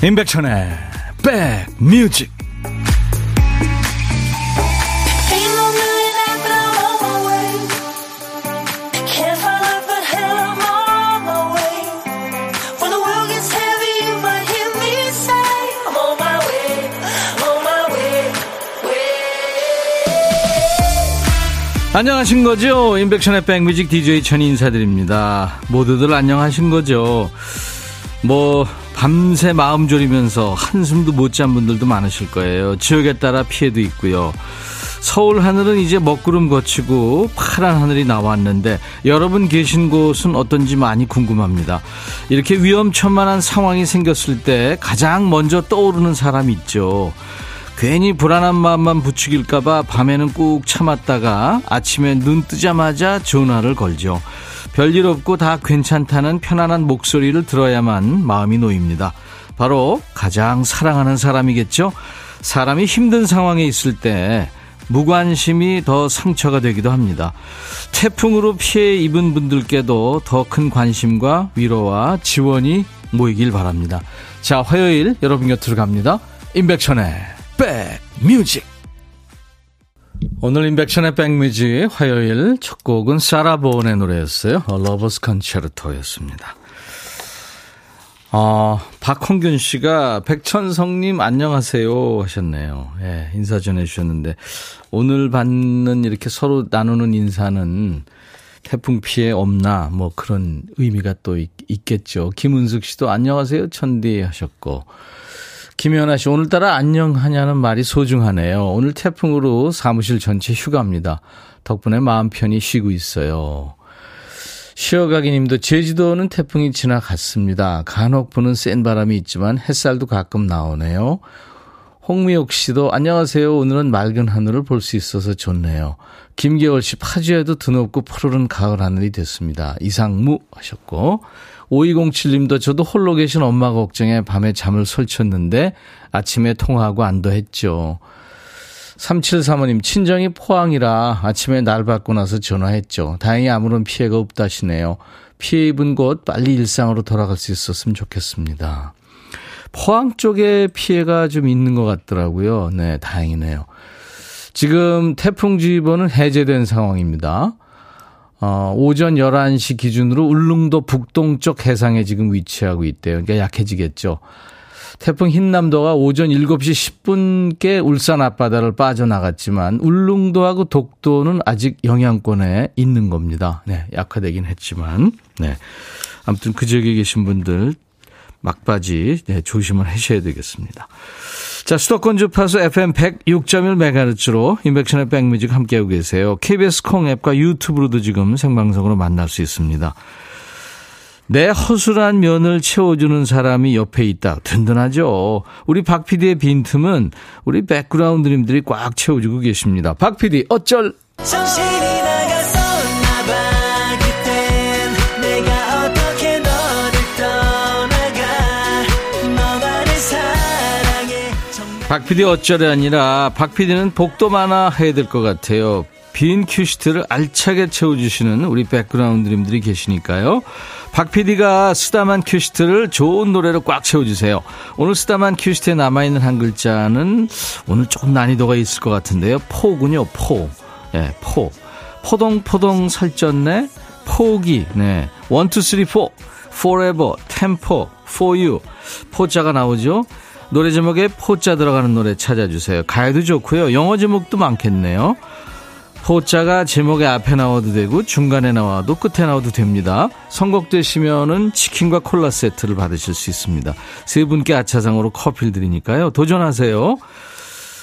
임백천의 백뮤직 안녕하신 거죠? 임백천의 백뮤직 DJ 천이 인사드립니다. 모두들 안녕하신 거죠? 뭐 밤새 마음 졸이면서 한숨도 못 잔 분들도 많으실 거예요. 지역에 따라 피해도 있고요. 서울 하늘은 이제 먹구름 거치고 파란 하늘이 나왔는데 여러분 계신 곳은 어떤지 많이 궁금합니다. 이렇게 위험천만한 상황이 생겼을 때 가장 먼저 떠오르는 사람 있죠. 괜히 불안한 마음만 부추길까봐 밤에는 꾹 참았다가 아침에 눈 뜨자마자 전화를 걸죠. 별일 없고 다 괜찮다는 편안한 목소리를 들어야만 마음이 놓입니다. 바로 가장 사랑하는 사람이겠죠? 사람이 힘든 상황에 있을 때 무관심이 더 상처가 되기도 합니다. 태풍으로 피해 입은 분들께도 더 큰 관심과 위로와 지원이 모이길 바랍니다. 자, 화요일 여러분 곁으로 갑니다. 임백천의 백뮤직 오늘 인백션의 백뮤직 화요일 첫 곡은 사라보온의 노래였어요. 러버스 컨체르토였습니다. 어, 박홍균 씨가 백천성님 안녕하세요 하셨네요. 예, 인사 전해주셨는데 오늘 받는 이렇게 서로 나누는 인사는 태풍 피해 없나 뭐 그런 의미가 또 있, 있겠죠. 김은숙 씨도 안녕하세요 천디 하셨고 김연아 씨, 오늘따라 안녕하냐는 말이 소중하네요. 오늘 태풍으로 사무실 전체 휴가입니다. 덕분에 마음 편히 쉬고 있어요. 쉬어가기 님도 제주도는 태풍이 지나갔습니다. 간혹 부는 센 바람이 있지만 햇살도 가끔 나오네요. 홍미옥 씨도 안녕하세요. 오늘은 맑은 하늘을 볼 수 있어서 좋네요. 김계월 씨 파주에도 드높고 푸르른 가을 하늘이 됐습니다. 이상무 하셨고 5207님도 저도 홀로 계신 엄마 걱정에 밤에 잠을 설쳤는데 아침에 통화하고 안도했죠. 3735님, 친정이 포항이라 아침에 날 받고 나서 전화했죠. 다행히 아무런 피해가 없다시네요. 피해 입은 곳 빨리 일상으로 돌아갈 수 있었으면 좋겠습니다. 포항 쪽에 피해가 좀 있는 것 같더라고요. 네, 다행이네요. 지금 태풍주의보는 해제된 상황입니다. 어, 오전 11시 기준으로 울릉도 북동쪽 해상에 지금 위치하고 있대요. 그러니까 약해지겠죠. 태풍 흰남도가 오전 7시 10분께 울산 앞바다를 빠져나갔지만 울릉도하고 독도는 아직 영향권에 있는 겁니다. 네, 약화되긴 했지만. 네. 아무튼 그 지역에 계신 분들 막바지 네, 조심을 하셔야 되겠습니다. 자, 수도권 주파수 FM 106.1MHz로 인백션의 백뮤직 함께하고 계세요. KBS 콩 앱과 유튜브로도 지금 생방송으로 만날 수 있습니다. 내 허술한 면을 채워주는 사람이 옆에 있다. 든든하죠. 우리 박 PD의 빈틈은 우리 백그라운드님들이 꽉 채워주고 계십니다. 박 PD, 어쩔! 정신이 박 PD 어쩌래 아니라 박 PD는 복도 많아 해야 될 것 같아요. 빈 큐시트를 알차게 채워주시는 우리 백그라운드님들이 계시니까요. 박 PD가 쓰다만 큐시트를 좋은 노래로 꽉 채워주세요. 오늘 쓰다만 큐시트에 남아있는 한 글자는 오늘 조금 난이도가 있을 것 같은데요. 포군요, 포. 예, 포. 포동포동 살쪘네. 포기. 네. one, two, three, four. tempo, for you. 포자가 나오죠. 노래 제목에 포자 들어가는 노래 찾아주세요. 가요도 좋고요. 영어 제목도 많겠네요. 포자가 제목의 앞에 나와도 되고 중간에 나와도 끝에 나와도 됩니다. 선곡되시면은 치킨과 콜라 세트를 받으실 수 있습니다. 세 분께 아차상으로 커피를 드리니까요. 도전하세요.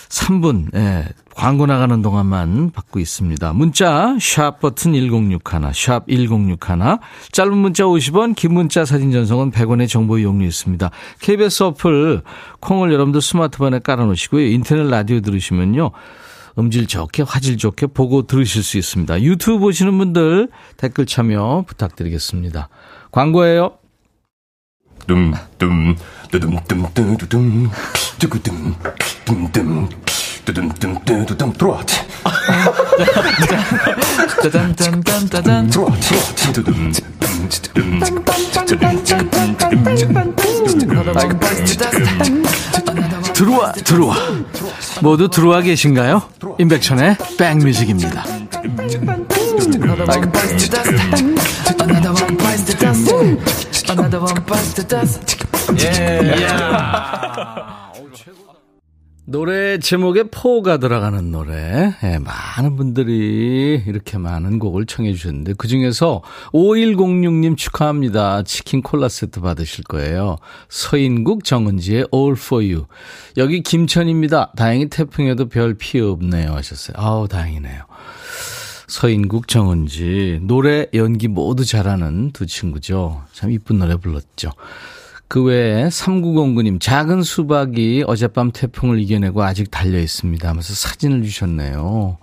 3분, 예, 광고 나가는 동안만 받고 있습니다. 문자, 샵 버튼 1061, 샵 1061, 짧은 문자 50원, 긴 문자 사진 전송은 100원의 정보 이용료 있습니다. KBS 어플, 콩을 여러분들 스마트폰에 깔아놓으시고요. 인터넷 라디오 들으시면요. 음질 좋게, 화질 좋게 보고 들으실 수 있습니다. 유튜브 보시는 분들 댓글 참여 부탁드리겠습니다. 광고예요. Dumdum, 두둠, 두둠, 두구둠, 둠둠, 두둠둠두둠. 트로트, 두둠, 두둠, 두둠, 들어와 들어와 모두 들어와 계신가요? 임백천의 백뮤직입니다 노래 제목에 포가 들어가는 노래. 네, 많은 분들이 이렇게 많은 곡을 청해 주셨는데 그중에서 5106님 축하합니다. 치킨 콜라 세트 받으실 거예요. 서인국 정은지의 All For You. 여기 김천입니다. 다행히 태풍에도 별 피해 없네요 하셨어요. 아우 다행이네요. 서인국 정은지 노래 연기 모두 잘하는 두 친구죠. 참 이쁜 노래 불렀죠. 그 외에 3909님, 작은 수박이 어젯밤 태풍을 이겨내고 아직 달려 있습니다 하면서 사진을 주셨네요.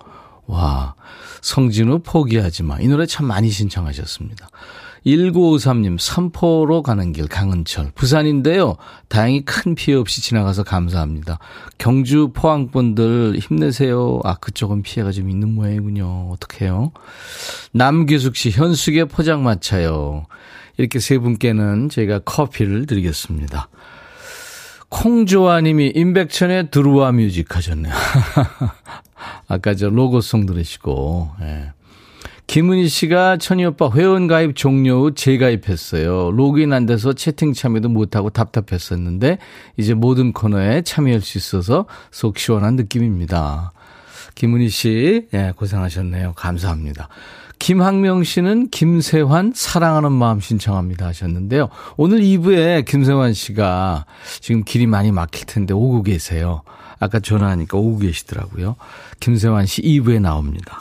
와, 성진우 포기하지 마. 이 노래 참 많이 신청하셨습니다. 1953님, 삼포로 가는 길 강은철. 부산인데요. 다행히 큰 피해 없이 지나가서 감사합니다. 경주 포항분들 힘내세요. 아, 그쪽은 피해가 좀 있는 모양이군요. 어떡해요? 남규숙 씨, 현숙의 포장마차요. 이렇게 세 분께는 저희가 커피를 드리겠습니다. 콩조아님이 임백천의 드루와 뮤직 하셨네요. 아까 저 로고송 들으시고, 예. 김은희 씨가 천희 오빠 회원 가입 종료 후 재가입했어요. 로그인 안 돼서 채팅 참여도 못하고 답답했었는데 이제 모든 코너에 참여할 수 있어서 속 시원한 느낌입니다. 김은희 씨, 예, 고생하셨네요. 감사합니다. 김학명 씨는 김세환 사랑하는 마음 신청합니다 하셨는데요. 오늘 2부에 김세환 씨가 지금 길이 많이 막힐 텐데 오고 계세요. 아까 전화하니까 오고 계시더라고요. 김세환 씨 2부에 나옵니다.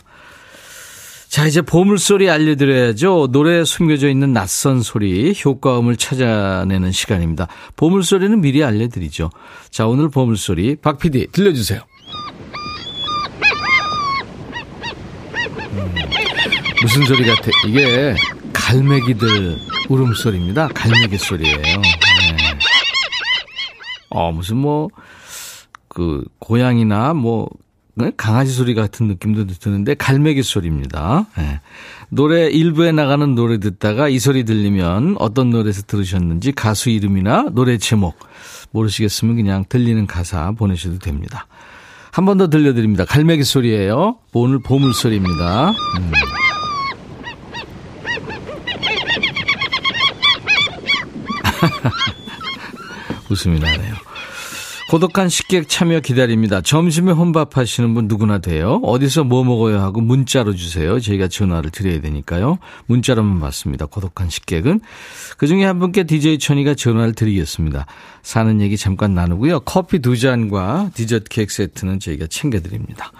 자, 이제 보물소리 알려드려야죠. 노래에 숨겨져 있는 낯선 소리, 효과음을 찾아내는 시간입니다. 보물소리는 미리 알려드리죠. 자, 오늘 보물소리, 박 PD, 들려주세요. 무슨 소리 같아? 이게 갈매기들 울음소리입니다. 갈매기 소리예요. 네. 어, 무슨 뭐, 그, 고양이나 뭐, 네? 강아지 소리 같은 느낌도 드는데 갈매기 소리입니다. 네. 노래 일부에 나가는 노래 듣다가 이 소리 들리면 어떤 노래에서 들으셨는지 가수 이름이나 노래 제목 모르시겠으면 그냥 들리는 가사 보내셔도 됩니다. 한 번 더 들려드립니다. 갈매기 소리예요. 오늘 보물 소리입니다. 음. 웃음이 나네요. 고독한 식객 참여 기다립니다. 점심에 혼밥 하시는 분 누구나 돼요. 어디서 뭐 먹어야 하고 문자로 주세요. 저희가 전화를 드려야 되니까요. 문자로만 받습니다. 고독한 식객은. 그 중에 한 분께 DJ 천이가 전화를 드리겠습니다. 사는 얘기 잠깐 나누고요. 커피 두 잔과 디저트 케이크 세트는 저희가 챙겨드립니다.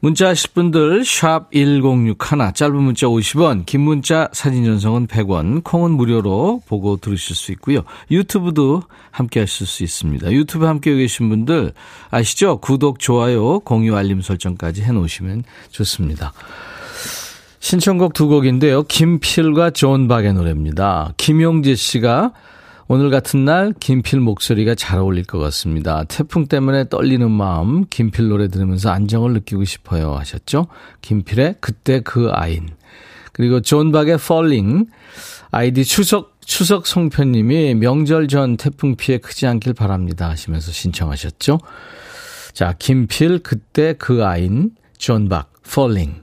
문자 하실 분들 샵 1061, 짧은 문자 50원, 긴 문자 사진 전송은 100원, 콩은 무료로 보고 들으실 수 있고요. 유튜브도 함께 하실 수 있습니다. 유튜브 함께 계신 분들 아시죠? 구독, 좋아요, 공유, 알림 설정까지 해놓으시면 좋습니다. 신청곡 두 곡인데요. 김필과 존 박의 노래입니다. 김용재 씨가 오늘 같은 날 김필 목소리가 잘 어울릴 것 같습니다. 태풍 때문에 떨리는 마음 김필 노래 들으면서 안정을 느끼고 싶어요 하셨죠? 김필의 그때 그 아인 그리고 존 박의 Falling 아이디 추석 추석 송편님이 명절 전 태풍 피해 크지 않길 바랍니다 하시면서 신청하셨죠? 자 김필 그때 그 아인 존 박 Falling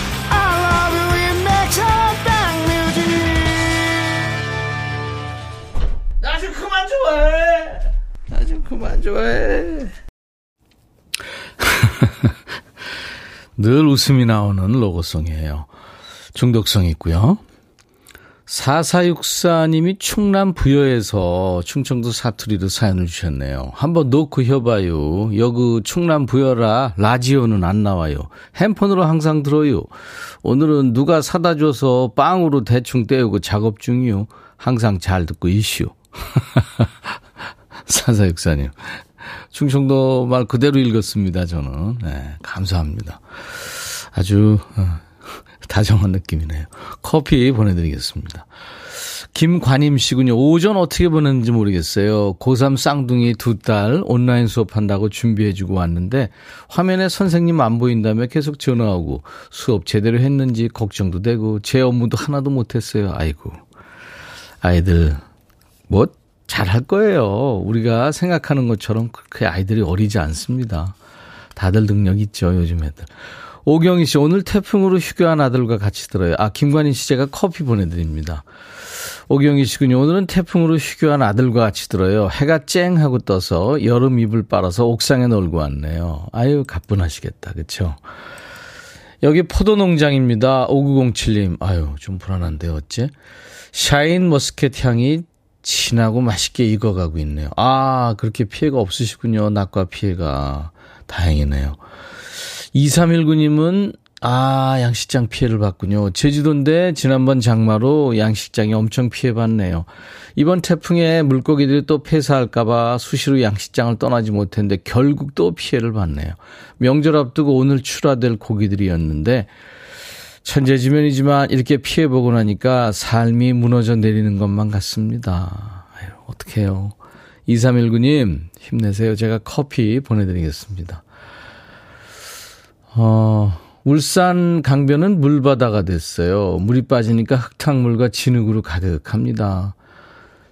좋아해. 나 좀 그만 좋아해. 늘 웃음이 나오는 로고송이에요. 중독성 있고요. 4464님이 충남 부여에서 충청도 사투리로 사연을 주셨네요. 한번 놓고 해봐요. 여그 충남 부여라 라지오는 안 나와요. 핸폰으로 항상 들어요. 오늘은 누가 사다 줘서 빵으로 대충 때우고 작업 중이요. 항상 잘 듣고 이슈. 사사육사님. 충청도 말 그대로 읽었습니다, 저는. 네, 감사합니다. 아주, 어, 다정한 느낌이네요. 커피 보내드리겠습니다. 김관임 씨군요. 오전 어떻게 보냈는지 모르겠어요. 고3 쌍둥이 두 딸 온라인 수업한다고 준비해주고 왔는데 화면에 선생님 안 보인다며 계속 전화하고 수업 제대로 했는지 걱정도 되고 제 업무도 하나도 못했어요. 아이고. 아이들 뭐 잘할 거예요. 우리가 생각하는 것처럼 그렇게 아이들이 어리지 않습니다. 다들 능력 있죠, 요즘 애들. 오경희 씨, 오늘 태풍으로 휴교한 아들과 같이 들어요. 아, 김관인 씨 제가 커피 보내드립니다. 오경희 씨군요. 오늘은 태풍으로 휴교한 아들과 같이 들어요. 해가 쨍 하고 떠서 여름 이불 빨아서 옥상에 놀고 왔네요. 아유, 가뿐하시겠다. 그쵸? 여기 포도 농장입니다. 5907님. 아유, 좀 불안한데요, 어째? 샤인 머스켓 향이 진하고 맛있게 익어가고 있네요. 아, 그렇게 피해가 없으시군요. 낙과 피해가. 다행이네요. 2319님은 아, 양식장 피해를 봤군요. 제주도인데 지난번 장마로 양식장이 엄청 피해봤네요. 이번 태풍에 물고기들이 또 폐사할까봐 수시로 양식장을 떠나지 못했는데 결국 또 피해를 봤네요. 명절 앞두고 오늘 출하될 고기들이었는데 천재지면이지만 이렇게 피해보고 나니까 삶이 무너져 내리는 것만 같습니다. 아유, 어떡해요. 2319님, 힘내세요. 제가 커피 보내드리겠습니다. 어, 울산 강변은 물바다가 됐어요. 물이 빠지니까 흙탕물과 진흙으로 가득합니다.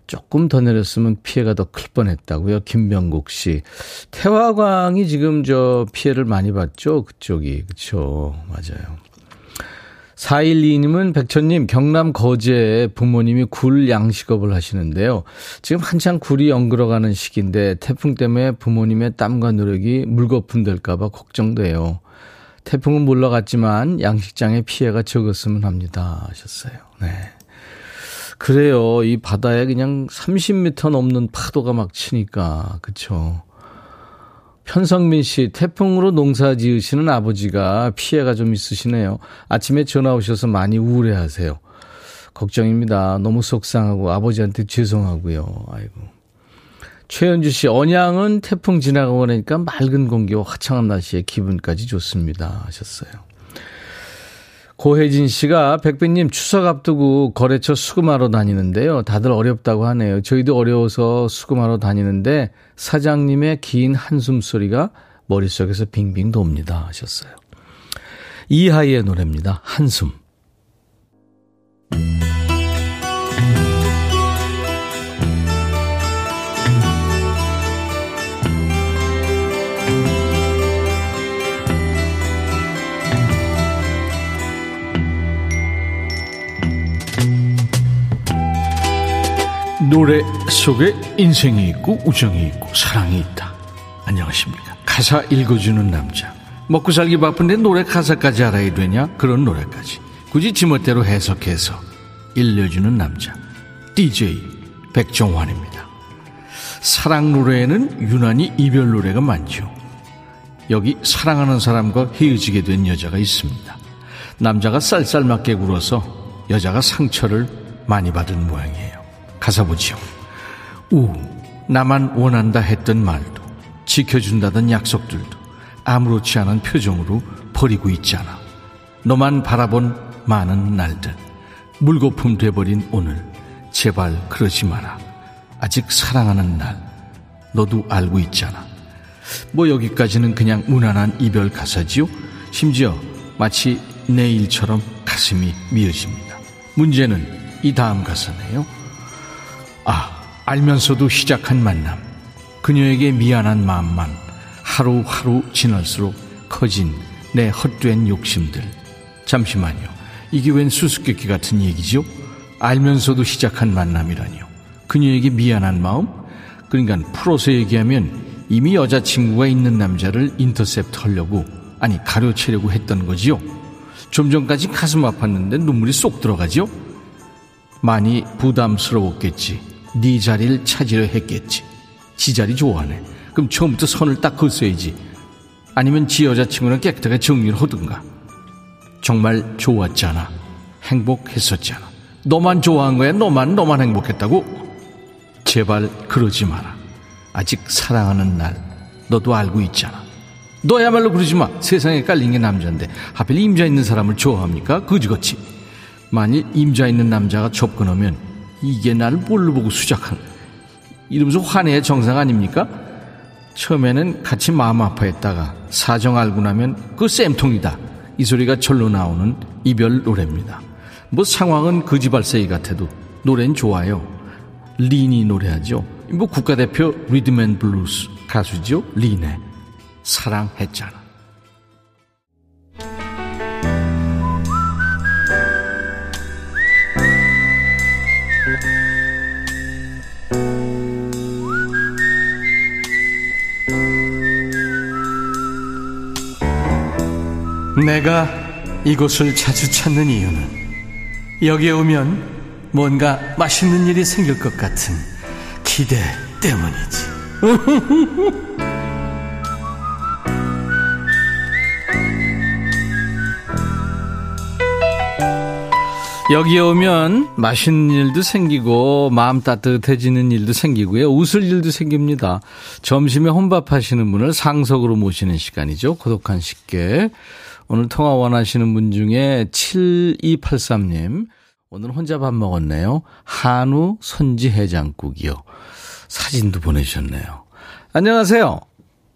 조금 더 내렸으면 피해가 더 클 뻔했다고요. 김병국 씨. 태화광이 지금 저 피해를 많이 봤죠. 그쪽이. 그쵸. 맞아요. 4122님은 백천님 경남 거제에 부모님이 굴 양식업을 하시는데요. 지금 한창 굴이 엉그러가는 시기인데 태풍 때문에 부모님의 땀과 노력이 물거품 될까봐 걱정돼요. 태풍은 물러갔지만 양식장에 피해가 적었으면 합니다. 하셨어요. 네. 그래요. 이 바다에 그냥 30m 넘는 파도가 막 치니까. 그쵸. 현성민 씨, 태풍으로 농사 지으시는 아버지가 피해가 좀 있으시네요. 아침에 전화 오셔서 많이 우울해 하세요. 걱정입니다. 너무 속상하고 아버지한테 죄송하고요. 아이고. 최현주 씨, 언양은 태풍 지나가고 나니까 맑은 공기와 화창한 날씨에 기분까지 좋습니다. 하셨어요. 고혜진 씨가 백배님 추석 앞두고 거래처 수금하러 다니는데요. 다들 어렵다고 하네요. 저희도 어려워서 수금하러 다니는데 사장님의 긴 한숨 소리가 머릿속에서 빙빙 돕니다. 하셨어요. 이하이의 노래입니다. 한숨. 노래 속에 인생이 있고 우정이 있고 사랑이 있다. 안녕하십니까. 가사 읽어주는 남자. 먹고 살기 바쁜데 노래 가사까지 알아야 되냐? 그런 노래까지. 굳이 지멋대로 해석해서 일려주는 남자. DJ 백종환입니다. 사랑 노래에는 유난히 이별 노래가 많죠. 여기 사랑하는 사람과 헤어지게 된 여자가 있습니다. 남자가 쌀쌀맞게 굴어서 여자가 상처를 많이 받은 모양이에요. 가사 보지요. 우, 나만 원한다 했던 말도, 지켜준다던 약속들도 아무렇지 않은 표정으로 버리고 있잖아. 너만 바라본 많은 날들, 물거품 돼버린 오늘, 제발 그러지 마라. 아직 사랑하는 날, 너도 알고 있잖아. 뭐 여기까지는 그냥 무난한 이별 가사지요? 심지어 마치 내일처럼 가슴이 미어집니다. 문제는 이 다음 가사네요. 아, 알면서도 시작한 만남. 그녀에게 미안한 마음만 하루하루 지날수록 커진 내 헛된 욕심들. 잠시만요. 이게 웬 수수께끼 같은 얘기죠? 알면서도 시작한 만남이라니요. 그녀에게 미안한 마음? 그러니까 풀어서 얘기하면 이미 여자친구가 있는 남자를 인터셉트 하려고 아니 가려채려고 했던 거지요. 좀 전까지 가슴 아팠는데 눈물이 쏙 들어가죠. 많이 부담스러웠겠지. 네 자리를 찾으려 했겠지. 지 자리 좋아하네. 그럼 처음부터 선을 딱 긋어야지. 아니면 지 여자친구는 깨끗하게 정리를 하든가. 정말 좋았잖아. 행복했었잖아. 너만 좋아한 거야. 너만, 너만 행복했다고? 제발 그러지 마라. 아직 사랑하는 날 너도 알고 있잖아. 너야말로 그러지 마. 세상에 깔린 게 남자인데 하필 임자 있는 사람을 좋아합니까? 그지같이. 만일 임자 있는 남자가 접근하면 이게 나를 뭘로 보고 수작한 이러면서 화내야 정상 아닙니까? 처음에는 같이 마음 아파했다가 사정 알고 나면 그 쌤통이다. 이 소리가 절로 나오는 이별 노래입니다. 뭐 상황은 거지발사이 같아도 노래는 좋아요. 린이 노래하죠. 뭐 국가대표 리드맨 블루스 가수죠. 린의 사랑했잖아. 내가 이곳을 자주 찾는 이유는 여기에 오면 뭔가 맛있는 일이 생길 것 같은 기대 때문이지. 여기에 오면 맛있는 일도 생기고 마음 따뜻해지는 일도 생기고요. 웃을 일도 생깁니다. 점심에 혼밥 하시는 분을 상석으로 모시는 시간이죠. 고독한 식객. 오늘 통화 원하시는 분 중에 7283님. 오늘 혼자 밥 먹었네요. 한우 선지 해장국이요. 사진도 보내주셨네요. 안녕하세요.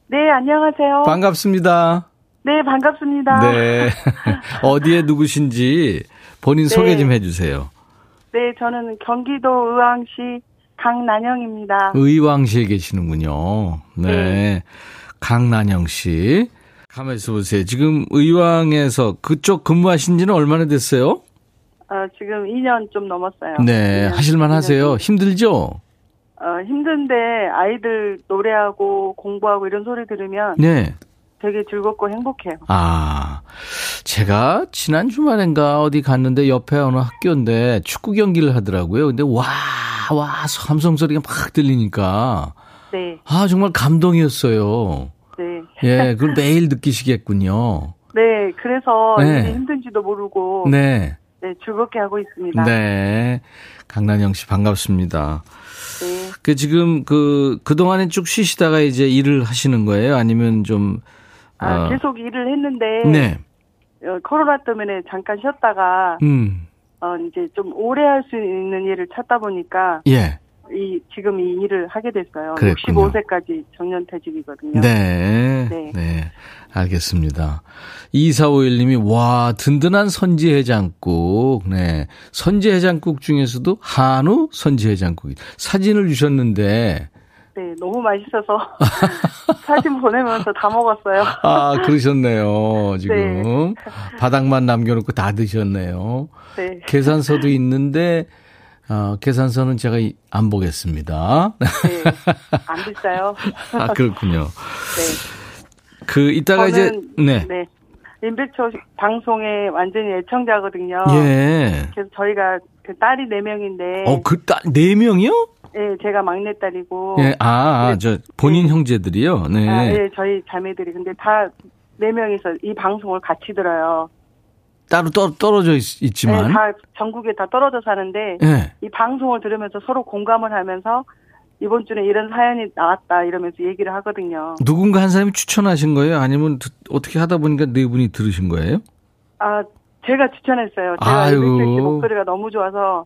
네, 안녕하세요. 반갑습니다. 네, 반갑습니다. 네. 어디에 누구신지 본인 네. 소개 좀 해주세요. 네, 저는 경기도 의왕시 강난영입니다. 의왕시에 계시는군요. 네. 네. 강난영 씨. 가만히 있어 보세요. 지금 의왕에서 그쪽 근무하신 지는 얼마나 됐어요? 어, 지금 2년 좀 넘었어요. 네. 2년, 하실만 2년 하세요. 좀. 힘들죠? 어, 힘든데 아이들 노래하고 공부하고 이런 소리 들으면 네. 되게 즐겁고 행복해요. 아, 제가 지난 주말인가 어디 갔는데 옆에 어느 학교인데 축구 경기를 하더라고요. 근데 와, 와, 함성 소리가 막 들리니까 네, 아, 정말 감동이었어요. 네. 예, 그걸 매일 느끼시겠군요. 네, 그래서 네. 힘든지도 모르고 네. 네, 즐겁게 하고 있습니다. 네. 강난영 씨 반갑습니다. 네. 그 지금 그 그동안에 쭉 쉬시다가 이제 일을 하시는 거예요? 아니면 좀 아, 어, 계속 일을 했는데 네. 어, 코로나 때문에 잠깐 쉬었다가 음. 어, 이제 좀 오래 할 수 있는 일을 찾다 보니까 예. 이 지금 이 일을 하게 됐어요. 그랬군요. 65세까지 정년퇴직이거든요. 네. 네. 네. 알겠습니다. 2451님이 와, 든든한 선지해장국. 네. 선지해장국 중에서도 한우 선지해장국. 사진을 주셨는데 네, 너무 맛있어서 사진 보내면서 다 먹었어요. 아, 그러셨네요. 지금 바닥만 남겨놓고 다 드셨네요. 네, 계산서도 있는데 어, 계산서는 제가 이- 안 보겠습니다. 네, 안 비싸요. 아, 그렇군요. 네, 그 이따가 이제 네. 네, 임백초 방송의 완전히 애청자거든요. 예. 그래서 저희가 그 딸이 네 명인데, 어, 그딸네 명이요? 예, 제가 막내 딸이고, 예. 아, 아, 네. 저 본인 형제들이요. 네. 아, 예, 저희 자매들이 근데 다네 명이서 이 방송을 같이 들어요. 따로 떨, 떨어져 있, 지만 네, 다 전국에 다 떨어져 사는데 예. 이 방송을 들으면서 서로 공감을 하면서 이번 주에 이런 사연이 나왔다 이러면서 얘기를 하거든요. 누군가 한 사람이 추천하신 거예요? 아니면 듣- 어떻게 하다 보니까 네 분이 들으신 거예요? 아 제가 추천했어요. 제가 아유. 이백철 씨 목소리가 너무 좋아서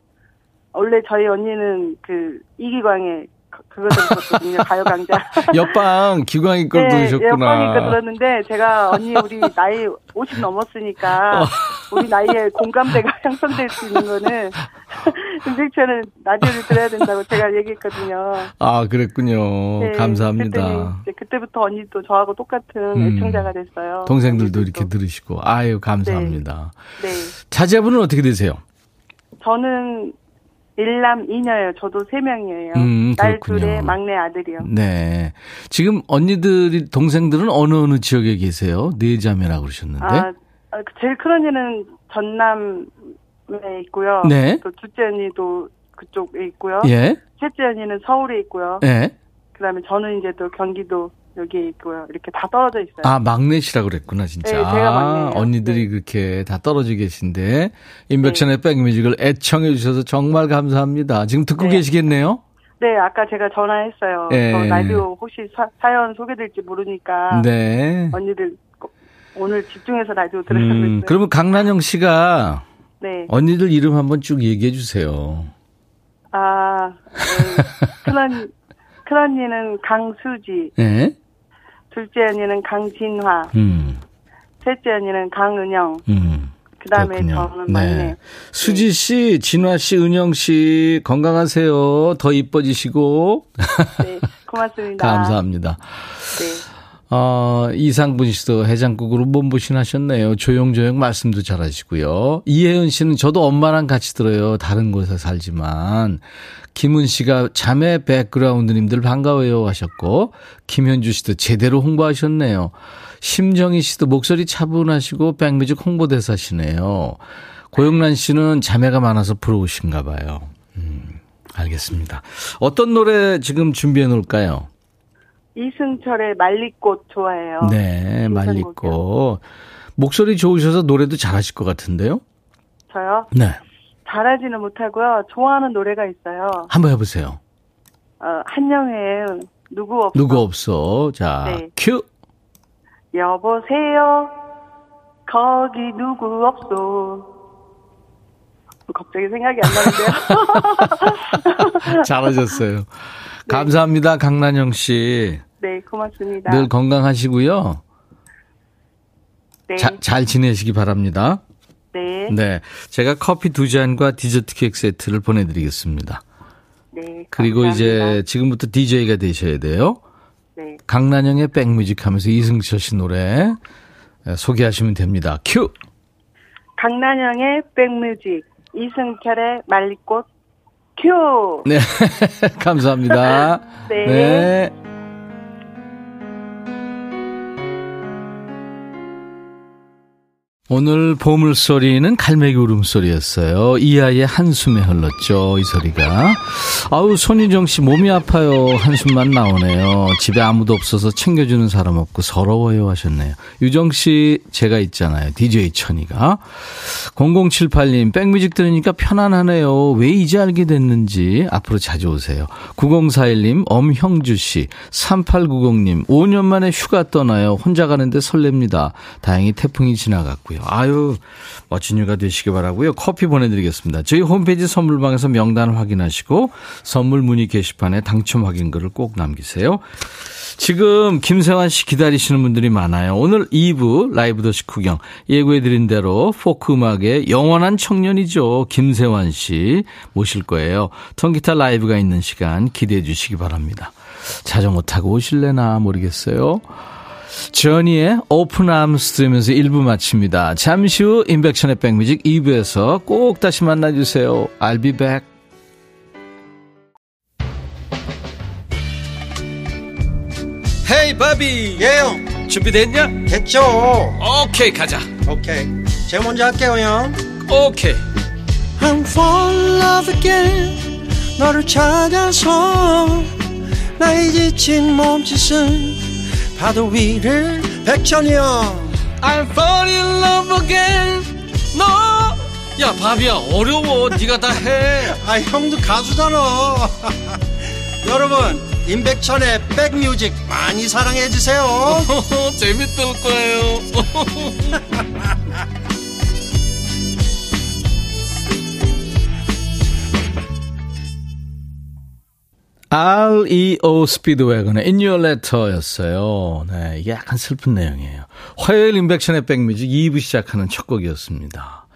원래 저희 언니는 그 이기광의 그- 그거 들었거든요. 가요 강좌. 옆방 기광이 걸 네, 들으셨구나. 여방이니까 들었는데 제가 언니 우리 나이 50 넘었으니까 우리 나이에 공감대가 형성될 수 있는 거는 임백천은 라디오를 들어야 된다고 제가 얘기했거든요. 아, 그랬군요. 네, 감사합니다. 그때부터 언니도 저하고 똑같은 음. 애청자가 됐어요. 동생들도. 이렇게 들으시고. 아유, 감사합니다. 네. 자제분은 어떻게 되세요? 저는 일남 이녀예요. 저도 세 명이에요. 음, 딸 그렇군요. 둘에 막내 아들이요. 네. 지금 언니들이, 동생들은 어느 어느 지역에 계세요? 네 자매라고 그러셨는데. 아, 제일 큰 언니는 전남에 있고요. 네. 또 둘째 언니도 그쪽에 있고요. 예. 셋째 언니는 서울에 있고요. 예. 그다음에 저는 이제 또 경기도 여기에 있고요. 이렇게 다 떨어져 있어요. 아, 막내시라고 그랬구나, 진짜. 네, 제가 아, 막내예요. 언니들이 네. 그렇게 다 떨어져 계신데, 인백션의 백뮤직을 애청해 주셔서 정말 감사합니다. 지금 듣고 네. 계시겠네요? 네, 아까 제가 전화했어요. 예. 저 라디오 혹시 사, 사연 소개될지 모르니까 네. 언니들 꼭 오늘 집중해서 라디오 들으려고 음. 그러면 강란영 씨가 네. 언니들 이름 한번 쭉 얘기해 주세요. 아, 네. 큰언, 큰언니는 강수지, 네. 둘째 언니는 강진화, 음, 셋째 언니는 강은영, 음. 그 다음에 그렇군요. 저는 막내. 수지 씨, 진화 씨, 은영 씨 건강하세요. 더 이뻐지시고 네, 고맙습니다. 감사합니다. 네. 어, 이상분 씨도 해장국으로 몸보신 하셨네요. 조용조용 말씀도 잘하시고요. 이혜은 씨는 저도 엄마랑 같이 들어요. 다른 곳에 살지만. 김은 씨가 자매 백그라운드님들 반가워요 하셨고, 김현주 씨도 제대로 홍보하셨네요. 심정희 씨도 목소리 차분하시고 백뮤직 홍보대사시네요. 고영란 씨는 자매가 많아서 부러우신가 봐요. 음, 알겠습니다. 어떤 노래 지금 준비해 놓을까요? 이승철의 말리꽃 좋아해요. 네. 말리고. 목소리 좋으셔서 노래도 잘하실 것 같은데요? 저요? 네. 잘하지는 못하고요. 좋아하는 노래가 있어요. 한번 해보세요. 어, 한영의 누구 없어. 누구 없어. 자, 네. 큐. 여보세요. 거기 누구 없어. 갑자기 생각이 안 나는데요. 잘하셨어요. 감사합니다, 강란영 씨. 네, 고맙습니다. 늘 건강하시고요. 네, 자, 잘 지내시기 바랍니다. 네, 네. 제가 커피 두 잔과 디저트 케이크 세트를 보내드리겠습니다. 네. 그리고 감사합니다. 이제 지금부터 DJ가 되셔야 돼요. 네, 강난영의 백뮤직 하면서 이승철 씨 노래 소개하시면 됩니다. 큐! 강난영의 백뮤직, 이승철의 말리꽃, 큐! 네. 감사합니다. 네. 네. 오늘 보물소리는 갈매기 울음소리였어요. 이 아이의 한숨에 흘렀죠, 이 소리가. 아우, 손희정 씨 몸이 아파요. 한숨만 나오네요. 집에 아무도 없어서 챙겨주는 사람 없고 서러워요 하셨네요. 유정 씨, 제가 있잖아요. DJ 천이가. 0078님, 백뮤직 들으니까 편안하네요. 왜 이제 알게 됐는지 앞으로 자주 오세요. 9041님, 엄형주 씨, 3890님, 5년 만에 휴가 떠나요. 혼자 가는데 설렙니다. 다행히 태풍이 지나갔고요. 아유, 멋진 휴가 되시기 바라고요. 커피 보내드리겠습니다. 저희 홈페이지 선물방에서 명단을 확인하시고 선물 문의 게시판에 당첨 확인글을 꼭 남기세요. 지금 김세환 씨 기다리시는 분들이 많아요. 오늘 2부 라이브 더시 구경 예고해드린 대로 포크 음악의 영원한 청년이죠. 김세환 씨 모실 거예요. 통기타 라이브가 있는 시간 기대해 주시기 바랍니다. 자전거 타고 오실래나 모르겠어요. 저니의 Open Arms 들으면서 1부 마칩니다. 잠시 후 임백천의 백뮤직 2부에서 꼭 다시 만나주세요. I'll be back. 헤이 바비 예영 준비됐냐? 됐죠 오케이 가자 오케이 제가 먼저 할게요 형 오케이 I'm fall in love again 너를 찾아서 나의 지친 몸짓은 파도 위를 백천이 형 I'm fall in love again. 너야 바비야 어려워. 네가 다해. 아 형도 가수잖아. 여러분 임백천의 백뮤직 많이 사랑해 주세요. 재밌을 거예요 REO 스피드웨건의 In Your Letter였어요. 네, 이게 약간 슬픈 내용이에요. 화요일 인백션의 백뮤직 2부 시작하는 첫 곡이었습니다.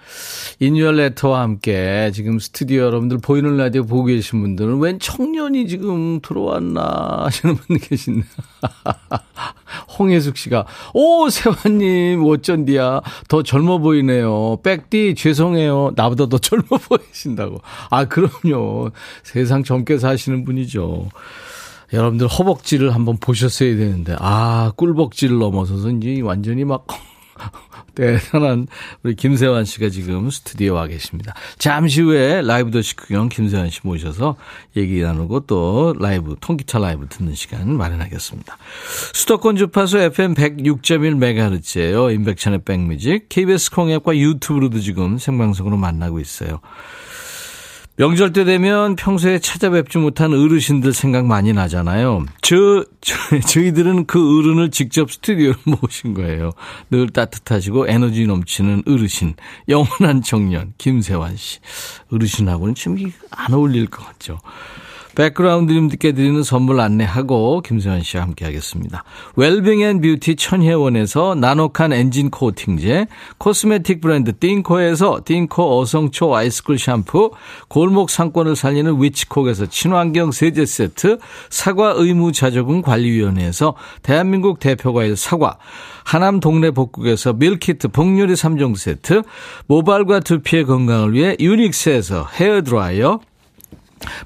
Your Letter와 함께 지금 스튜디오 여러분들 보이는 라디오 보고 계신 분들은 웬 청년이 지금 들어왔나 하시는 분 계신데. 홍혜숙 씨가, 오, 세환님, 어쩐디야. 더 젊어 보이네요. 백디, 죄송해요. 나보다 더 젊어 보이신다고. 아, 그럼요. 세상 젊게 사시는 분이죠. 여러분들 허벅지를 한번 보셨어야 되는데, 아, 꿀벅지를 넘어서서 이제 완전히 막, 대단한 우리 김세환 씨가 지금 스튜디오에 와 계십니다. 잠시 후에 라이브 더시 구경 김세환 씨 모셔서 얘기 나누고 또 라이브, 통기타 라이브 듣는 시간 마련하겠습니다. 수도권 주파수 FM 106.1MHz예요. 임백천의 백뮤직. KBS 콩앱과 유튜브로도 지금 생방송으로 만나고 있어요. 명절 때 되면 평소에 찾아뵙지 못한 어르신들 생각 많이 나잖아요. 저, 저 저희들은 그 어른을 직접 스튜디오로 모신 거예요. 늘 따뜻하시고 에너지 넘치는 어르신, 영원한 청년 김세환 씨. 어르신하고는 좀안 어울릴 것 같죠. 백그라운드님들께 드리는 선물 안내하고 김세환 씨와 함께 하겠습니다. 웰빙 and 뷰티 천혜원에서 나노칸 엔진 코팅제, 코스메틱 브랜드 띵코에서 띵코 어성초 아이스쿨 샴푸, 골목 상권을 살리는 위치콕에서 친환경 세제 세트, 사과 의무 자조금 관리위원회에서 대한민국 대표과일 사과, 하남 동네 복국에서 밀키트 복요리 3종 세트, 모발과 두피의 건강을 위해 유닉스에서 헤어드라이어,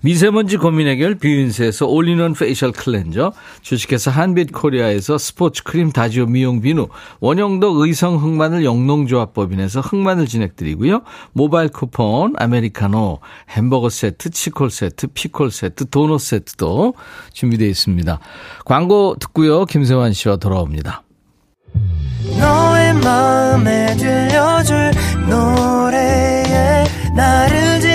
미세먼지 고민 해결 뷰인스에서 올리원 페이셜 클렌저, 주식회사 한빛 코리아에서 스포츠 크림 다지오 미용 비누, 원형덕 의성 흑마늘 영농조합법인에서 흑마늘 진액 드리고요. 모바일 쿠폰, 아메리카노, 햄버거 세트, 치콜 세트, 피콜 세트, 도넛 세트도 준비되어 있습니다. 광고 듣고요. 김세환 씨와 돌아옵니다. 너의 마음에 들려줄 노래에 나를 지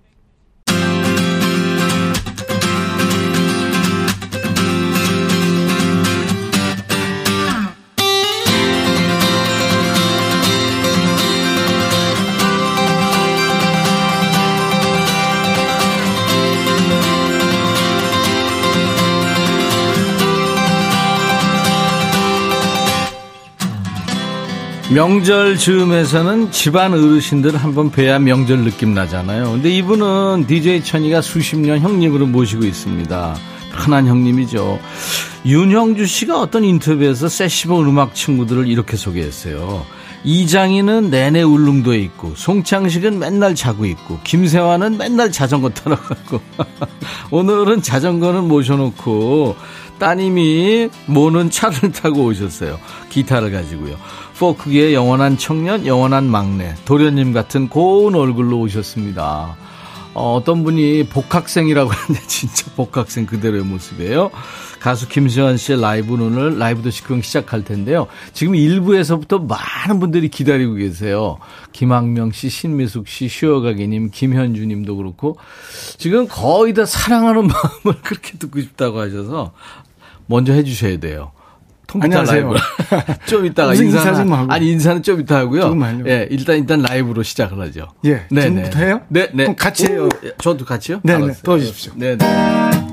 명절 즈음에서는 집안 어르신들 한번 뵈야 명절 느낌 나잖아요. 근데 이분은 DJ 천이가 수십 년 형님으로 모시고 있습니다. 편한 형님이죠. 윤형주 씨가 어떤 인터뷰에서 세시봉 음악 친구들을 이렇게 소개했어요. 이장희는 내내 울릉도에 있고, 송창식은 맨날 자고 있고, 김세환은 맨날 자전거 타러 가고, 오늘은 자전거는 모셔놓고, 따님이 모는 차를 타고 오셨어요. 기타를 가지고요. 포크기의 영원한 청년, 영원한 막내, 도련님 같은 고운 얼굴로 오셨습니다. 어, 떤 분이 복학생이라고 하는데 진짜 복학생 그대로의 모습이에요. 가수 김수현 씨의 라이브는 오늘 라이브 도시 그럼 시작할 텐데요. 지금 1부에서부터 많은 분들이 기다리고 계세요. 김학명 씨, 신미숙 씨, 쉬어가기님, 김현주 님도 그렇고 지금 거의 다 사랑하는 마음을 그렇게 듣고 싶다고 하셔서 먼저 해주셔야 돼요. 안녕하세요. 좀 이따가 인사는 인사 좀 하고. 아니 인사는 좀 이따 하고요. 조금만요. 예, 일단 일단 라이브로 시작을 하죠. 예, 지금부터 해요? 네, 네. 그럼 같이 해요. 오, 예, 저도 같이요? 네, 네. 도와주십시오. 네, 네.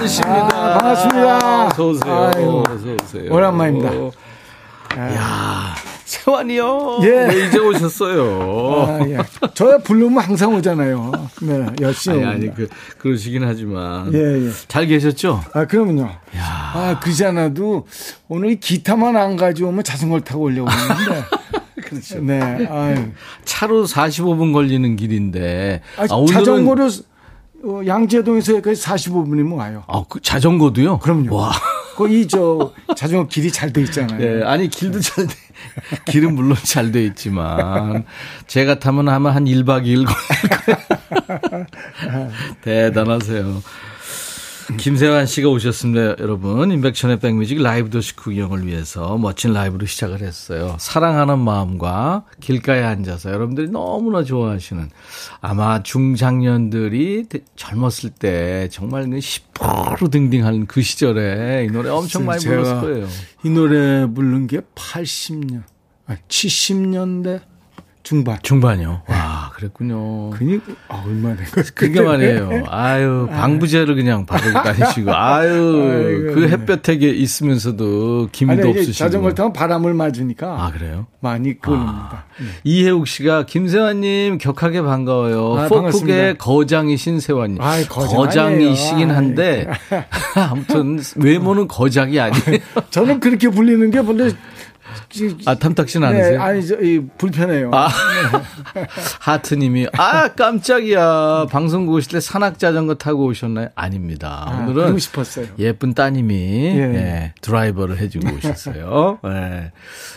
김세환 씨입니다. 아, 반갑습니다. 어서 오세요. 아유, 어서 오세요. 오랜만입니다. 야, 세환이요. 예. 왜 이제 오셨어요? 아, 예. 저야 부르면 항상 오잖아요. 네, 열심히. 아니. 아니, 그, 그러시긴 하지만. 예, 예. 잘 계셨죠? 아, 그럼요. 아, 그지 않아도 오늘 기타만 안 가져오면 자전거를 타고 오려고 했는데. 그렇죠. 네, 아유. 차로 45분 걸리는 길인데. 아, 아, 오늘은- 자전거로 어, 양재동에서 여기까지 45분이면 와요. 아, 그 자전거도요? 그럼요. 와. 거기 저 자전거 길이 잘 돼 있잖아요. 예, 아니, 길도 잘 돼. 길은 물론 잘 돼 있지만, 제가 타면 아마 한 1박 2일 걸릴 거예요. 대단하세요. 김세환 씨가 오셨습니다, 여러분. 인백천의 백뮤직 라이브 도시 구경을 위해서 멋진 라이브로 시작을 했어요. 사랑하는 마음과 길가에 앉아서 여러분들이 너무나 좋아하시는 아마 중장년들이 젊었을 때 정말 그 시퍼르등딩하는 그 시절에 이 노래 엄청 많이 불렀을 거예요. 이 노래 부른 게 80년, 아니 70년대 중반. 중반이요. 와, 그랬군요. 그니까 아, 얼마나 된 거지? 그게 말이에요. 아유, 방부제를 그냥 바르고 다니시고, 아유, 아이고, 그 네. 햇볕에 있으면서 기미도 아니 없으시고. 자전거를 타면 바람을 맞으니까 아, 그래요? 많이 끓습니다. 이혜욱 씨가 김세환님 격하게 반가워요. 아, 포크의. 거장이신 세환님. 아이, 거장 아니에요. 한데 아무튼 외모는 거장이 아니에요. 저는 그렇게 불리는 게 본래 아 탐탁신 네, 않으세요? 아니 저, 이, 불편해요. 아, 하트님이 아 깜짝이야 방송국 오실 때 산악 자전거 타고 오셨나요? 아닙니다. 아, 오늘은 싶었어요. 예쁜 따님이 예. 예, 드라이버를 해주고 오셨어요. 예.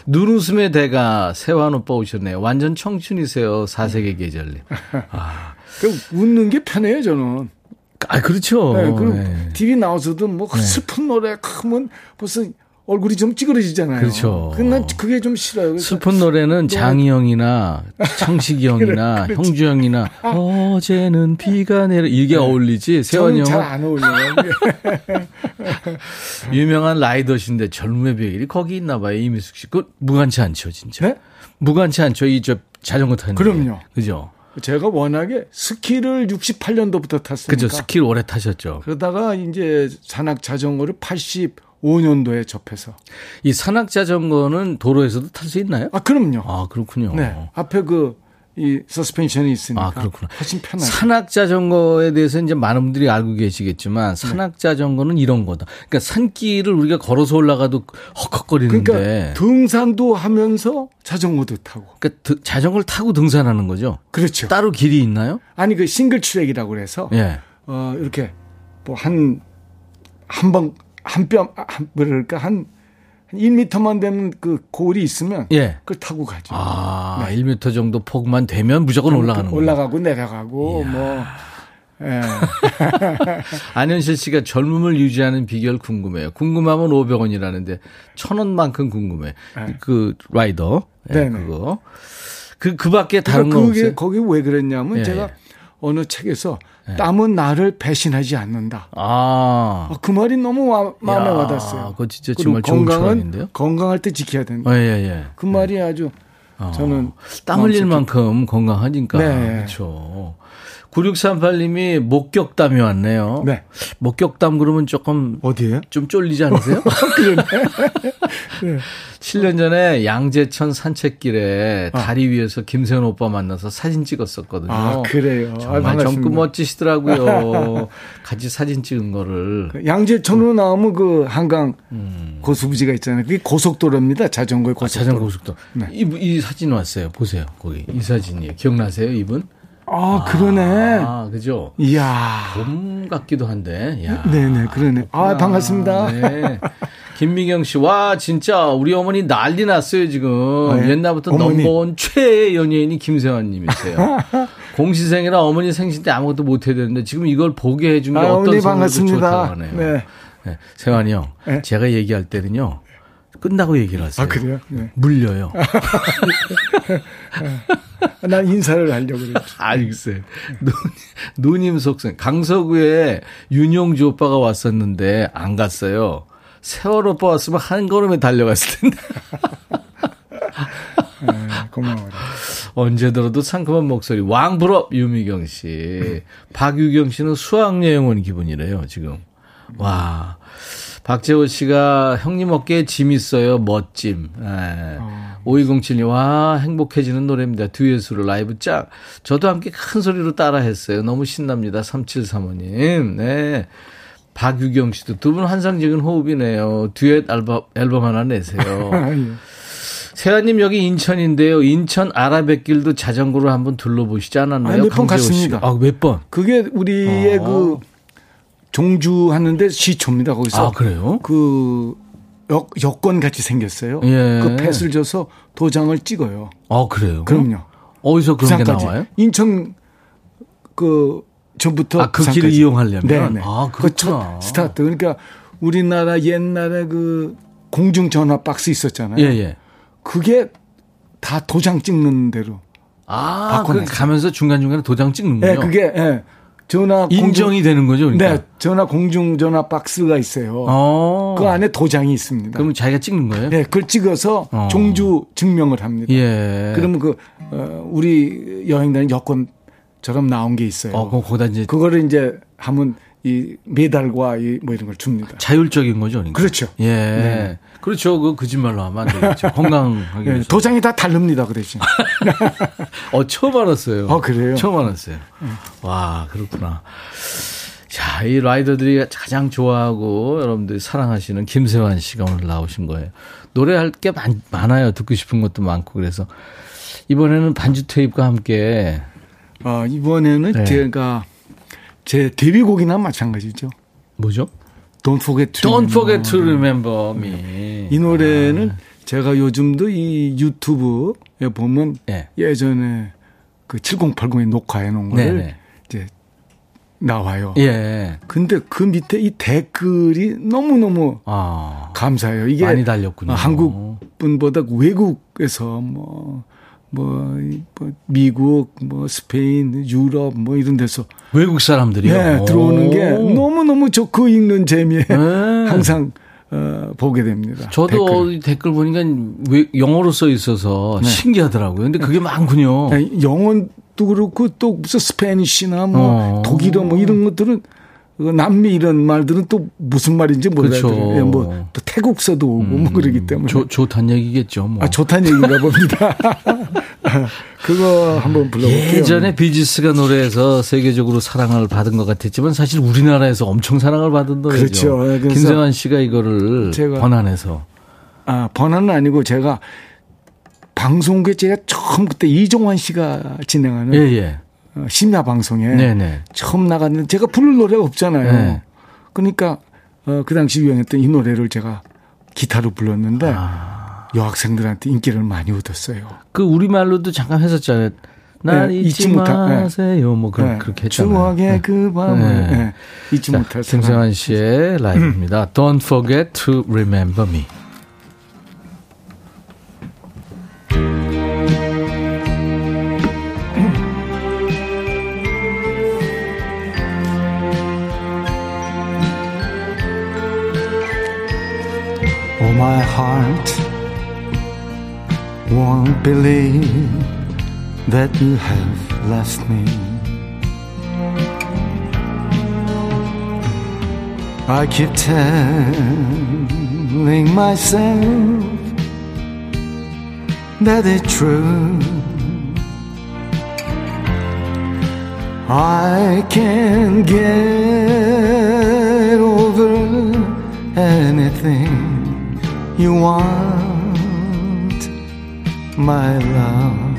눈웃음의 대가 세환 오빠 오셨네요. 완전 청춘이세요. 사색의 계절님. 그 웃는 게 편해요 저는. 아 그렇죠. 네, 그리고 예. TV 나와서도 뭐 슬픈 노래 하면 벌써 얼굴이 좀 찌그러지잖아요. 그렇죠. 근데 난 그게 좀 싫어요. 슬픈 노래는 장희 형이나 창식이 형이나 그래, 그렇지. 형주 형이나 어제는 비가 내려 이게 어울리지 세환이 저는 잘 형은 안 어울려요. 유명한 라이더신데 젊음의 비결이 거기 있나 봐요 이미숙 씨. 그 무관치 않죠 진짜. 네? 무관치 않죠 이 저 자전거 타는. 게. 그럼요. 그죠. 제가 워낙에 스키를 68년도부터 탔으니까. 그죠. 스킬 오래 타셨죠. 그러다가 이제 산악 자전거를 85년도에 접해서. 이 산악 자전거는 도로에서도 탈 수 있나요? 아, 그럼요. 아 그렇군요. 네. 앞에 그, 이 서스펜션이 있으니까. 아, 그렇구나. 훨씬 편하죠. 산악 자전거에 대해서 이제 많은 분들이 알고 계시겠지만 산악 자전거는 이런 거다. 그러니까 산길을 우리가 걸어서 올라가도 헉헉거리는데 그러니까 등산도 하면서 자전거도 타고. 그러니까 드- 자전거를 타고 등산하는 거죠. 그렇죠. 따로 길이 있나요? 아니 그 single track이라고 그래서 예. 어 이렇게 뭐한한번 한 뼘 한 뭐랄까 한, 한 1미터만 되는 그 골이 있으면 예. 그걸 타고 가죠. 아, 1m 정도 폭만 되면 무조건 올라가는 거예요. 올라가고 내려가고 뭐 예. 안현실 씨가 젊음을 유지하는 비결 궁금해요. 궁금하면 500원이라는데 1000원만큼 궁금해. 그 라이더. 예, 네네. 그거. 그, 그 밖에 다른 거 그게 없어요? 거기 왜 그랬냐면 예, 제가 예. 어느 책에서 땀은 나를 배신하지 않는다. 아. 아, 그 말이 너무 와- 마음에 야, 와닿았어요. 그거 진짜 정말 좋은 건강은? 건강할 때 지켜야 된다. 예, 예, 예. 그 말이 아주 저는 땀 흘릴 만큼 건강하니까. 네. 그렇죠. 9638님이 목격담이 왔네요. 네. 목격담 그러면 조금 어디에? 좀 쫄리지 않으세요? 네. 7년 전에 양재천 산책길에 다리 위에서 김세현 오빠 만나서 사진 찍었었거든요. 아, 그래요. 아, 정말 반갑습니다. 젊고 멋지시더라고요. 같이 사진 찍은 거를. 양재천으로 나오면 그 한강 고수부지가 있잖아요. 그게 고속도로입니다. 자전거의 음. 아, 고속도로. 자전거 고속도. 네. 이, 이 사진 왔어요. 보세요. 거기. 이 사진이에요. 기억나세요, 이분? 아, 그러네. 아, 그죠? 이야. 봄 같기도 한데. 야. 네네, 그러네. 아, 반갑습니다. 네. 김미경 씨, 와, 진짜, 우리 어머니 난리 났어요, 지금. 아, 예? 옛날부터 어머니. 넘버원 최애 연예인이 김세환 님이세요. 공시생이라 어머니 생신 때 아무것도 못 해야 되는데, 지금 이걸 보게 해준 게 아, 어떤 선물도 좋다고. 하네요. 네. 네. 세환이 형, 네. 제가 얘기할 때는요, 끝나고 얘기를 하세요. 아, 그래요? 네. 물려요. 난 인사를 하려고 그랬죠. 알겠어요. 누, 누님 속성. 강서구에 윤용주 오빠가 왔었는데 안 갔어요. 세월 오빠 왔으면 한 걸음에 달려갔을 텐데. 네, 고마워요. 언제 들어도 상큼한 목소리. 왕부럽 유미경 씨. 박유경 씨는 수학여행 온 기분이래요, 지금. 와. 박재호 씨가 형님 어깨에 짐 있어요. 멋짐. 예. 5207님, 와, 행복해지는 노래입니다. 듀엣으로 라이브 짝. 저도 함께 큰 소리로 따라 했어요. 너무 신납니다. 3735님. 네. 박유경 씨도 두 분 환상적인 호흡이네요. 듀엣 앨범, 앨범 하나 내세요. 세아님 여기 인천인데요. 인천 아라뱃길도 자전거로 한번 둘러보시지 않았나요? 아, 몇번? 갔습니다. 아, 몇 번? 그게 우리의 어. 그 종주 하는데 시초입니다. 거기서 아, 그래요? 그 여, 여권 같이 생겼어요. 예. 그 펫을 줘서 도장을 찍어요. 아, 그래요? 그럼요. 어디서 그런 게 부산까지. 나와요? 인천 그 전부터 아, 그 길을. 이용하려면? 네네. 아, 그첫 그렇구나. 스타트. 그러니까 우리나라 옛날에 그 공중 전화 박스 있었잖아요. 예, 예. 그게 다 도장 찍는 데로. 아. 그 가면서 중간 중간에 도장 찍는군요. 예, 그게 예. 전화 인정이 되는 거죠, 공중, 그러니까. 네, 전화 공중 전화 박스가 있어요. 어. 그 안에 도장이 있습니다. 그러면 자기가 찍는 거예요? 네, 그걸 찍어서 어. 종주 증명을 합니다. 예. 그러면 그 어, 우리 여행 다니는 여권 처럼 나온 게 있어요. 어, 거기다 이제 그거를 이제 하면 이 메달과 이 뭐 이런 걸 줍니다. 자율적인 거죠, 그러니까. 그렇죠. 예. 네. 그렇죠. 그 거짓말로 하면 안 되겠죠. 건강하게. 예, 위해서. 도장이 다 다릅니다, 그 대신. 어, 처음 알았어요. 어, 그래요? 처음 알았어요. 와, 그렇구나. 자, 이 라이더들이 가장 좋아하고 여러분들이 사랑하시는 김세환 씨가 오늘 나오신 거예요. 노래할 게 많, 많아요. 듣고 싶은 것도 많고 그래서 이번에는 반주 테이프와 함께 어, 이번에는 네. 제가 제 데뷔곡이나 마찬가지죠. 뭐죠? Don't Forget to Don't Remember. forget to remember me. 이 노래는 아. 제가 요즘도 이 유튜브에 보면 네. 예전에 그 7080에 녹화해 놓은 거를 네네. 이제 나와요. 예. 근데 그 밑에 이 댓글이 너무너무 아. 감사해요. 이게 많이 달렸군요. 어, 한국 분보다 외국에서 뭐, 뭐, 뭐 미국, 뭐 스페인, 유럽 뭐 이런 데서 외국 사람들이요. 네, 들어오는 게 오. 너무 너무 좋고 읽는 재미에 네. 항상 어, 보게 됩니다. 저도 댓글. 이 댓글 보니까 왜 영어로 써 있어서 신기하더라고요. 근데 그게 많군요. 네, 영어도 그렇고 또 무슨 스페니쉬나 뭐 어. 독일어 뭐 이런 것들은 그 남미 이런 말들은 또 무슨 말인지 그렇죠. 몰라요. 예, 뭐또 태국서도 오고 뭐 그러기 때문에 좋, 좋다는 얘기겠죠. 뭐. 아 좋다는 얘기인가 봅니다. 그거 한번 불러볼게요. 예전에 비지스가 노래해서 세계적으로 사랑을 받은 것 같았지만 사실 우리나라에서 엄청 사랑을 받은 노래죠. 그렇죠. 예, 김세환 씨가 이거를 제가- 번안해서 아, 번안은 아니고 제가 방송국에 제가 처음 그때 이종환 씨가 진행하는 예 예. 어, 심야 방송에 네네. 처음 나갔는데 제가 부를 노래가 없잖아요. 네. 그러니까 어, 그 당시 유행했던 이 노래를 제가 기타로 불렀는데 아. 여학생들한테 인기를 많이 얻었어요. 그 우리말로도 잠깐 했었잖아요. 날 네, 잊지, 잊지 못하- 네. 마세요. 뭐 그런 네, 그렇게 했잖아요. 추억의 네. 그 밤을 네. 네, 잊지 자, 못할. 김세환 씨의 라이브입니다. Don't forget to remember me. Heart won't believe that you have left me. I keep telling myself that it's true. I can't get over anything you want, my love.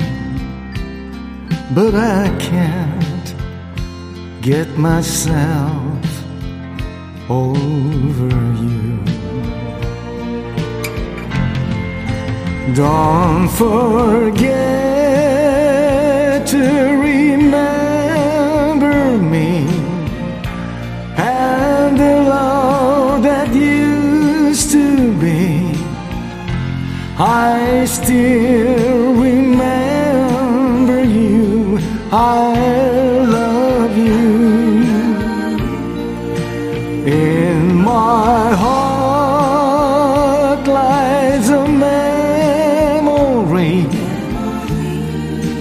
But I can't get myself over you. Don't forget to remember I still remember you. I love you. In my heart lies a memory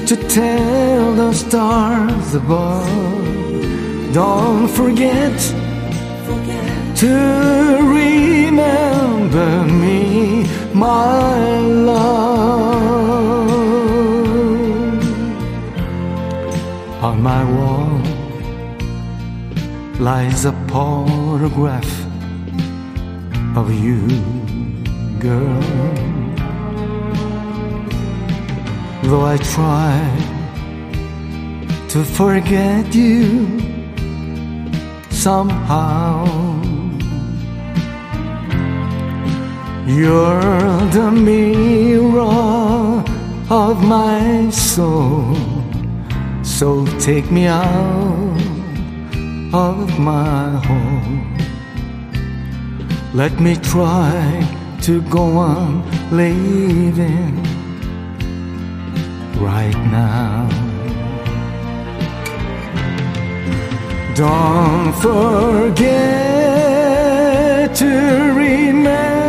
to tell the stars above. Don't forget to. Re- my love. On my wall lies a photograph of you, girl. Though I try to forget you somehow. You're the mirror of my soul. So take me out of my home. Let me try to go on living right now. Don't forget to remember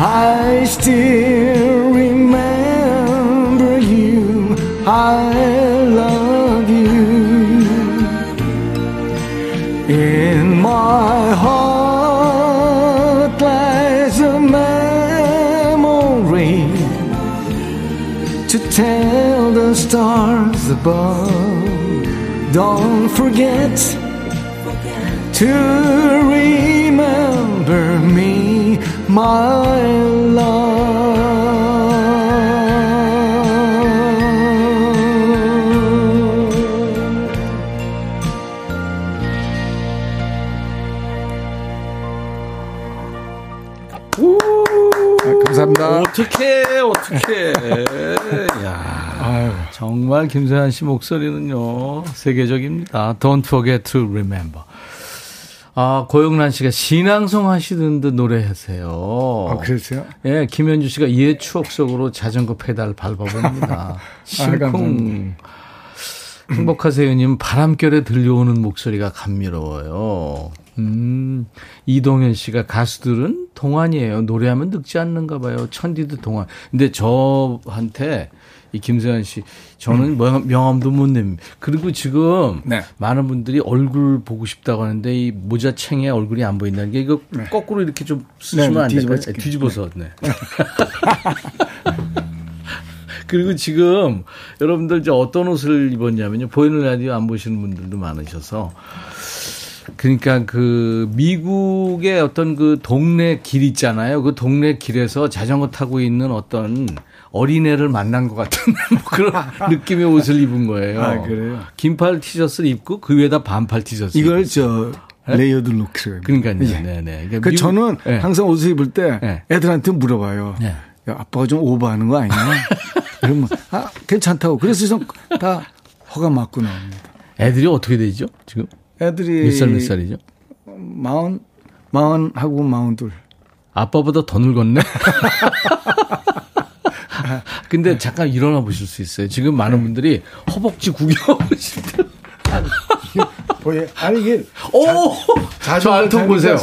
I still remember you. I love you. In my heart lies a memory to tell the stars above. Don't forget to remember me, my love. 아, 감사합니다. 어떻게 어떻게 야 정말 김세한 씨 목소리는요 세계적입니다. Don't forget to remember. 아 고영란 씨가 신앙송 하시는 듯 노래하세요. 아, 그러세요? 예, 김현주 씨가 이해 추억 속으로 자전거 페달 밟아봅니다. 심쿵. 아. 행복하세요님 바람결에 들려오는 목소리가 감미로워요. 음, 이동현 씨가 가수들은 동안이에요. 노래하면 늙지 않는가 봐요. 천디도 동안. 근데 저한테 이 김세환 씨, 저는 명- 명함도 못 냅니다. 그리고 지금 네. 많은 분들이 얼굴 보고 싶다고 하는데 이 모자 챙에 얼굴이 안 보인다는 게 이거 거꾸로 이렇게 좀 쓰시면 네, 안 될까요? 뒤집어서. 뒤집어서. 네. 그리고 지금 여러분들 이제 어떤 옷을 입었냐면요. 보이는 라디오 안 보시는 분들도 많으셔서. 그러니까 그 미국의 어떤 그 동네 길 있잖아요. 그 동네 길에서 자전거 타고 있는 어떤 어린애를 만난 것 같은 뭐 그런 느낌의 옷을 입은 거예요. 아, 그래요? 긴팔 티셔츠를 입고 그 위에다 반팔 티셔츠. 이걸 입고. 저 layered look이라고. 그러니까요. 예. 네네. 그러니까 그 미국- 저는 네. 항상 옷을 입을 때 네. 애들한테 물어봐요. 네. 야, 아빠가 좀 오버하는 거 아니냐? 그러면 아 괜찮다고. 그래서 좀다 허가 맞고 나옵니다. 애들이 어떻게 되죠? 지금 애들이 몇 살 몇 살이죠? 마흔 마흔하고 마흔둘. 아빠보다 더 늙었네. 근데 잠깐 일어나 보실 수 있어요. 지금 많은 분들이 허벅지 구경하고 싶다. 보여? 아니 이게 오! 저 알통 보세요.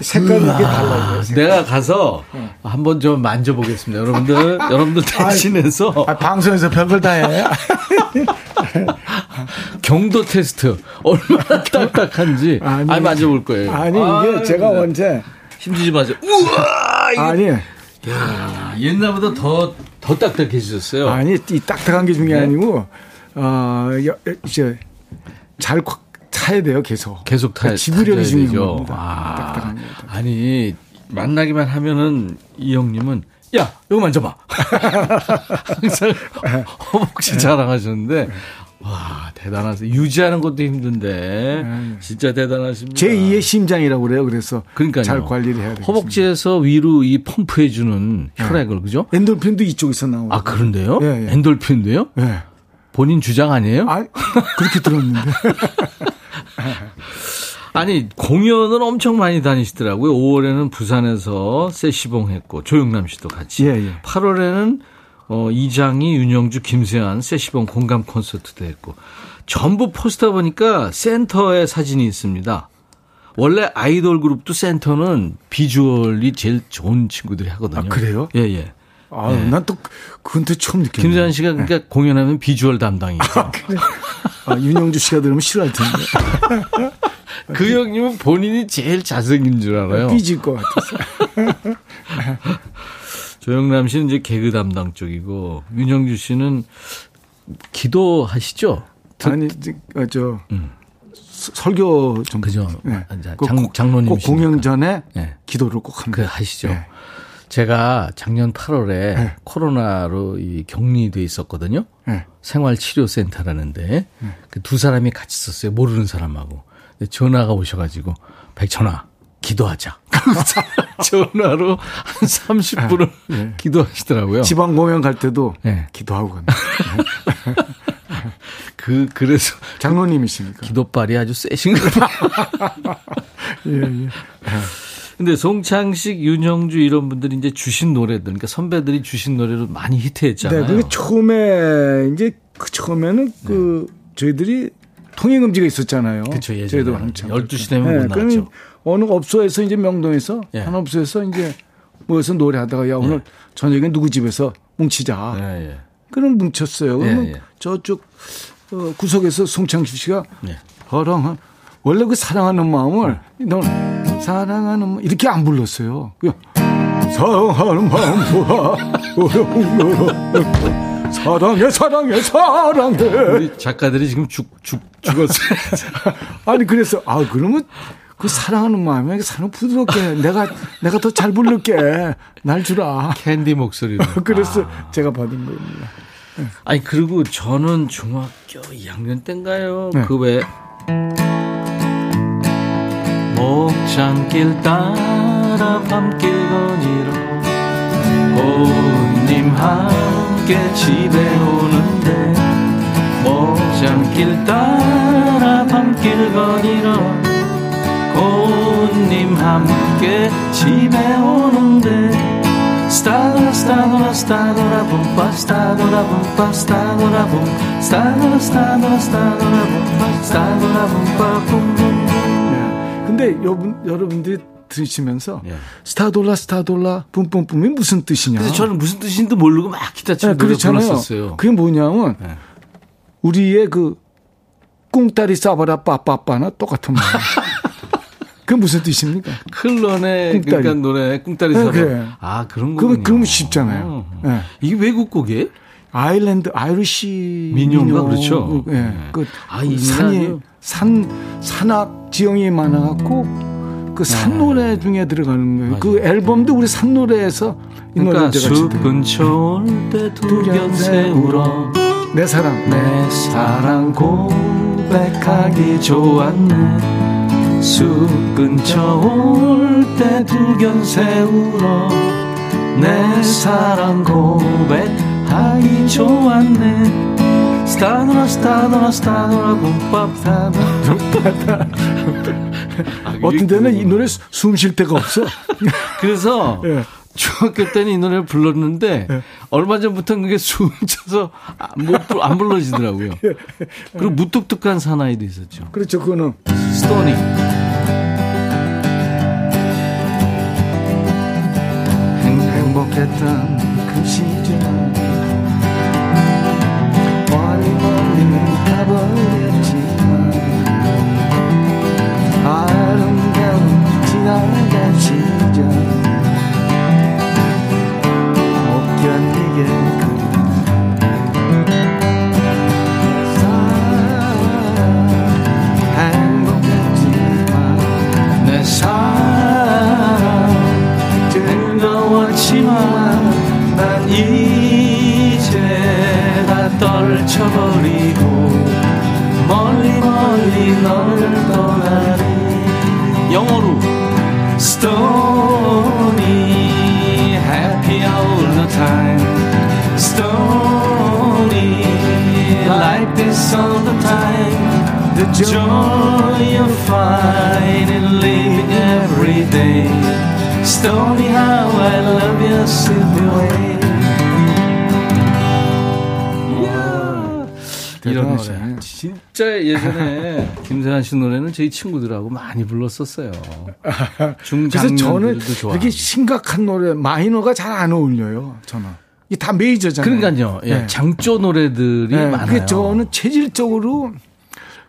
색깔이 이게 달라요. 내가 가서 한번 좀 만져보겠습니다. 여러분들, 여러분들 대신해서 아, 방송에서 별걸 다 해. 경도 테스트 얼마나 딱딱한지 아니, 아니, 만져볼 거예요. 아니 이게 제가 언제 힘주지 마세요. 우와! 아니 야, 옛날보다 더, 더 딱딱해지셨어요. 아니 이 딱딱한 게 중요한 게 네. 아니고 어 여- 이제 잘꽉 타야 돼요 계속. 계속 타, 그러니까 지구력이 중요한. 겁니다. 아, 딱딱한 게. 아니 만나기만 하면은 이 형님은 야 이거 만져봐. 항상 허벅지 자랑하셨는데 와 대단하세요. 유지하는 것도 힘든데 진짜 대단하십니다. 제 2의 심장이라고 그래요. 그래서 그러니까요. 잘 관리를 해야 돼요. 허벅지에서 위로 이 펌프해 주는 혈액을 그죠? 엔돌핀도 이쪽에서 나오고. 아 그런데요? 예, 예. 엔돌핀도요? 예. 본인 주장 아니에요? 아 그렇게 들었는데. 아니 공연을 엄청 많이 다니시더라고요. 5월에는 부산에서 세시봉 했고 조영남 씨도 같이. 예, 예. 8월에는 어, 이장희, 윤영주, 김세환 세시봉 공감 콘서트도 했고 전부 포스터 보니까 센터에 사진이 있습니다. 원래 아이돌 그룹도 센터는 비주얼이 제일 좋은 친구들이 하거든요. 아, 그래요? 예, 예. 아, 난또 그건 또 처음 느꼈네. 김수환 씨가 그러니까 공연하면 비주얼 담당이죠. 아, 윤영주 씨가 들으면 싫어할 텐데. 그 형님은 본인이 제일 잘생긴 줄 알아요. 삐질 것 같아서. 조영남 씨는 이제 개그 담당 쪽이고 윤영주 씨는 기도하시죠? 아니, 어, 저, 서- 설교 좀. 그죠. 네. 아, 자, 그 장-. 꼭 공연 전에 네. 기도를 꼭그 합니다. 하시죠. 네. 제가 작년 8월에 네. 코로나로 이 격리돼 있었거든요. 네. 생활치료센터라는데 그 두 사람이 같이 있었어요. 모르는 사람하고. 전화가 오셔가지고 백천아 기도하자. 전화로 한 30분을 기도하시더라고요. 지방 공연 갈 때도 네. 기도하고 갑니다. 그 그래서 장로님이시니까. 기도발이 아주 세신가 봐요. 예, 예. 근데 송창식, 윤영주 이런 분들이 이제 주신 노래들, 그러니까 선배들이 주신 노래로 많이 히트했잖아요. 네, 그게 처음에 이제 그 처음에는 그 저희들이 통행 금지가 있었잖아요. 예전에. 저희도 한참 12시 되면 못 그러면 나왔죠. 어느 업소에서 이제 명동에서 예. 한 업소에서 이제 모여서 노래하다가 야 오늘 저녁에 누구 집에서 뭉치자. 예, 예. 그럼 뭉쳤어요. 그러면 예, 예. 저쪽 어, 구석에서 송창식 씨가 예. 사랑한 원래 그 사랑하는 마음을 넌 사랑하는 마음 이렇게 안 불렀어요. 그냥 사랑하는 어려운 거로 사랑해 사랑해 사랑해 우리 작가들이 지금 죽, 죽, 죽었어요. 아니 그래서 아 그러면 그 사랑하는 마음에 사랑 부드럽게 내가 내가 더 잘 부를게 날 주라 캔디 목소리로. 그래서 아. 제가 받은 겁니다. 아니, 그리고 저는 중학교 2학년 때인가요? 네. 그 왜. 목장길 따라 밤길 거니러 고운님 함께 집에 오는데 목장길 따라 밤길 거니러 고운님 함께 집에 오는데 스타도라 스타도라 스타도라 붐빠 스타도라 붐빠 스타도라 붐 스타도라 스타도라 스타도라 붐빠 스타도라 붐빠 붐붐 네. 근데 여러분 여러분들이 들으시면서 예. 스타돌라 스타돌라 뿜뿜뿜이 무슨 뜻이냐? 그래서 저는 무슨 뜻인지도 모르고 막 기타 치고 네, 그렇잖아요. 그게 뭐냐면 네. 우리의 그 꿍따리 샤바라 빠빠빠나 똑같은 말. 그게 무슨 뜻입니까? 클론의 꿍따리. 그러니까 노래 꿍따리 네, 샤바. 그래. 아 그런 거군요. 그러면 쉽잖아요. 네. 이게 외국 곡이에요? 아일랜드 Irish 민요인가 그렇죠. 예. 네. 그 아, 이 산이 산 산악 지형이 많아갖고 그 산 노래 중에 들어가는 거예요. 그 네. 맞아요. 앨범도 우리 산 노래에서 이 그러니까 노래 제가 숲 지금 근처 올때 두견새 울어 내 사랑 내 사랑 고백하기 좋았네 숲 근처 올 때 두견새 울어 내 사랑 고백하기 좋았네 스타노라 스타노라 스타노라 붐밥 스타노라 어떤 데는 이 노래 숨 쉴 데가 없어. 그래서 예. 중학교 때는 이 노래를 불렀는데 얼마 전부터 그게 숨 차서 안, 못, 불- 안 불러지더라고요. 그리고 무뚝뚝한 사나이도 있었죠. 그렇죠. 그거는 스토니. 행복 떨쳐버리고 멀리 멀리 너를 떠나니 영어로 Stony happy all the time Stony like this all the time The joy you find in living every day Stony how I love you simple way 이런. 노래. 진짜 예전에 김세란 씨 노래는 저희 친구들하고 많이 불렀었어요. 그래서 중장년들도 저는 좋아. 이렇게 심각한 노래 마이너가 잘 안 어울려요. 저는 이게 다 메이저잖아요. 그러니까요. 예, 네. 장조 노래들이 네, 많아요. 그게 저는 체질적으로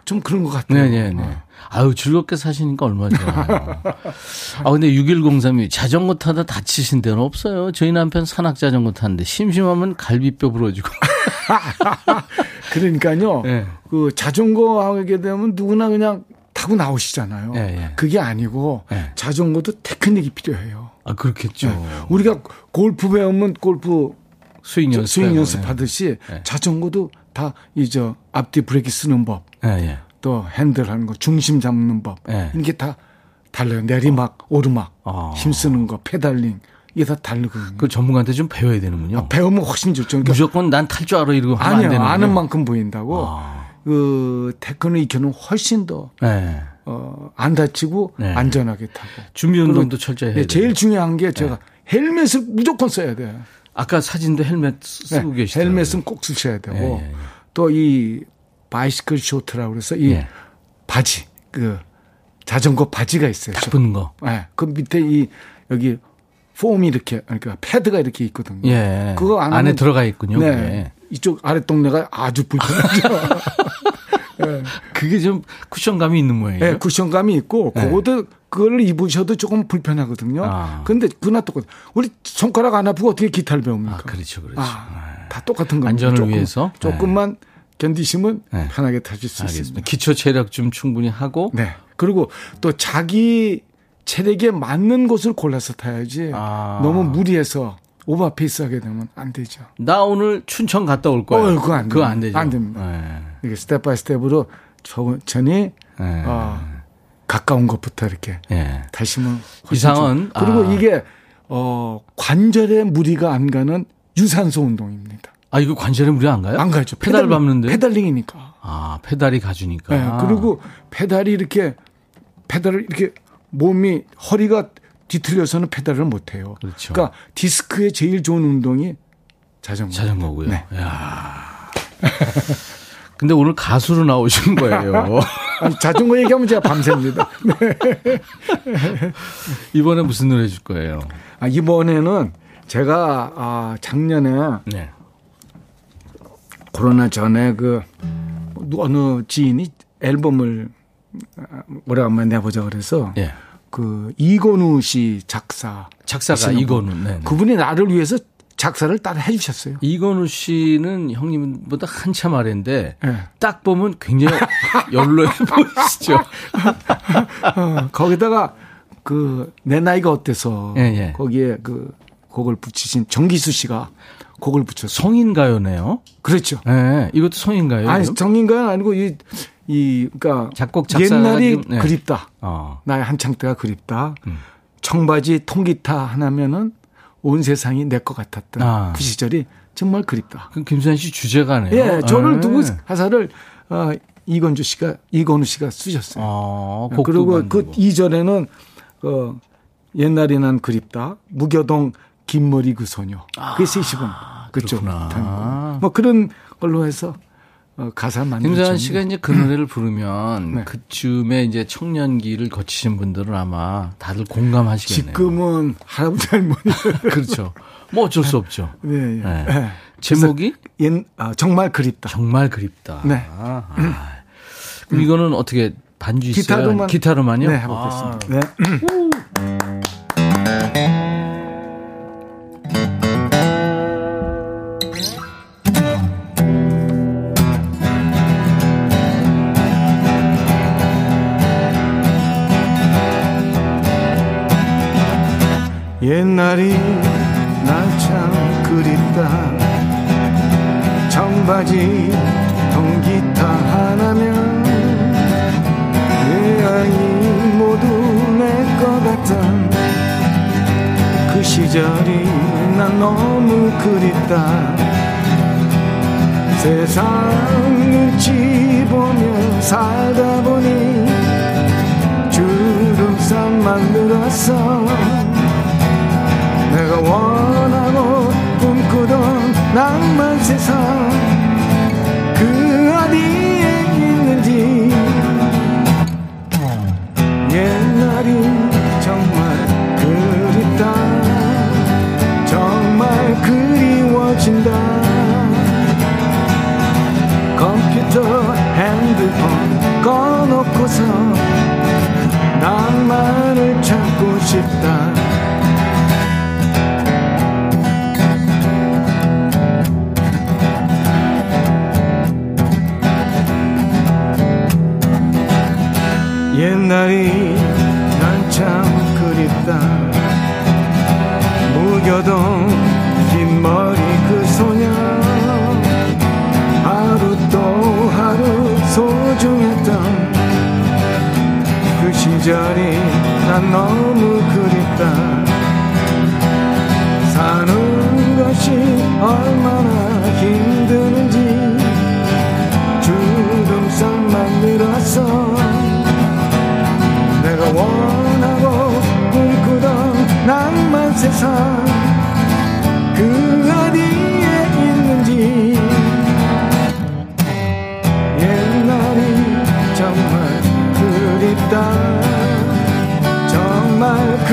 좀 그런 것 같아요. 네, 네, 네. 아유, 즐겁게 사시니까 얼마나 좋아요. 아, 근데 6103이 자전거 타다 다치신 데는 없어요. 저희 남편 산악 자전거 타는데 심심하면 갈비뼈 부러지고. 그러니까요. 네. 그 자전거 하게 되면 누구나 그냥 타고 나오시잖아요. 예, 예. 그게 아니고 예. 자전거도 테크닉이 필요해요. 아, 그렇겠죠. 네. 우리가 골프 배우면 골프 스윙 연습. 스윙 연습 하듯이 예. 자전거도 다 이 저 앞뒤 브레이크 쓰는 법, 예, 예. 또 핸들 하는 거, 중심 잡는 법 예. 이게 다 달라요. 내리막, 오르막, 아. 힘 쓰는 거, pedaling 이게 다 다르거든요. 그 전문가한테 좀 배워야 되는군요. 배우면 훨씬 좋죠. 그러니까 무조건 난 탈 줄 알아 이러고 하면 안 아니요, 되는 아는 만큼 보인다고. 아. 그 테크닉 익혀는 훨씬 더 네. 어, 안 다치고 네. 안전하게 타고. 준비 운동도 철저히 해야 네. 제일 중요한 게 제가 헬멧을 무조건 써야 돼요. 아까 사진도 헬멧 쓰- 쓰고 네, 계시더라고요. 헬멧은 꼭 쓰셔야 되고 예, 예, 예. 또이 바이시클 쇼트라고 그래서 이 예. 바지 그 자전거 바지가 있어요. 딱 붙는 거. 네, 그 밑에 이 여기 폼이 이렇게 그러니까 패드가 이렇게 있거든요. 예. 그거 안 안에 들어가 있군요. 네. 그게. 이쪽 아래 동네가 아주 불편하죠. 그게 좀 쿠션감이 있는 모양이에요. 네, 쿠션감이 있고 네. 그것도 그걸 입으셔도 조금 불편하거든요. 아. 근데 그나 똑같. 우리 손가락 안 아프고 어떻게 기타를 배웁니까? 아, 그렇죠, 그렇죠. 아, 다 똑같은 겁니다. 안전을 조금, 위해서? 조금만 견디시면 네. 편하게 타실 수 알겠습니다. 있습니다. 기초 체력 좀 충분히 하고 네. 그리고 또 자기 체력에 맞는 곳을 골라서 타야지 아. 너무 무리해서 오버페이스 하게 되면 안 되죠. 나 오늘 춘천 갔다 올 거예요. 어, 그거 안 그거. 안 되죠. 안 됩니다. 네. 이게 step by step으로 천천히 네. 어, 가까운 것부터 이렇게 예. 타시면 훨씬 이상은, 좋- 그리고 아. 이게 어 관절에 무리가 안 가는 유산소 운동입니다. 아 이거 관절에 무리 안 가요? 안 가죠. 페달 밟는데. pedaling이니까. 아 페달이 가주니까. 네, 그리고 페달이 이렇게 페달을 이렇게 몸이 허리가 뒤틀려서는 페달을 못 해요. 그렇죠. 러니까 디스크에 제일 좋은 운동이 자전거. 자전거고요. 네. 야. 근데 오늘 가수로 나오신 거예요. 아니, 자전거 얘기하면 제가 밤새입니다. 네. 이번에 무슨 노래 줄 거예요? 아, 이번에는 제가 아, 작년에 네. 코로나 전에 그 어느 지인이 앨범을 아, 오래간만에 내보자 그래서 예. 그 이건우 씨 작사 작사가. 이건우. 네. 그분이 나를 위해서 작사를 따로 해주셨어요. 이건우 씨는 형님보다 한참 아래인데 예. 딱 보면 굉장히 연로해 보이시죠? 어, 거기다가 그 내 나이가 어때서 예, 예. 거기에 그 곡을 붙이신 정기수 씨가 곡을 붙였어요. 성인 가요네요. 그렇죠. 예. 이것도 성인 가요. 아니 그럼? 정인가요 아니고 이, 이 그러니까 작곡, 작사가 옛날이 좀, 네. 그립다. 어. 나의 한창 때가 그립다. 음. 청바지 통기타 하나면은 온 세상이 내 것 같았던 아. 그 시절이 정말 그립다. 그럼 김수현 씨 주제가네요. 예, 저를 예. 두고 가사를 어, 이건주 씨가 이건우 씨가 쓰셨어요. 어, 곡도 그리고. 그 이전에는 어, 옛날이 난 그립다. 무교동 긴머리 그 소녀. 그게 세시분 그쪽 아, 그렇구나. 거. 뭐 그런 걸로 해서 어, 가사 만들었죠. 김수현 씨가 이제 그 노래를 부르면 네. 그쯤에 이제 청년기를 거치신 분들은 아마 다들 공감하시겠네요. 지금은 할아버지 할머니. 그렇죠. 뭐 어쩔 수 없죠. 네. 예. 네. 예. 제목이 옛, 아, 정말 그립다. 정말 그립다. 네. 아, 그럼 이거는 어떻게 반주 있어요? 기타로만 기타로만요? 네, 아, 해보겠습니다. 네. 옛날이 날참 그립다. 청바지 통기타 하나면 내 아이 모두 내 것 같던 그 시절이 난 너무 그립다. 세상 눈치 보며 살다 보니 주름살만 늘었어 내가 원하고 꿈꾸던 낭만 세상 그 어디에 있는지. 옛날이 정말 그립다. 정말 그리워진다. 컴퓨터 핸드폰 꺼놓고서 낭만을 찾고 싶다. 무교동 긴 머리 그 소녀. 하루 또 하루 소중했던 그 시절이 난 너무 그립다. 사는 것이 얼마나 힘드는지 주름살만 늘었어 내가 원하고 꿈꾸던 낭만 세상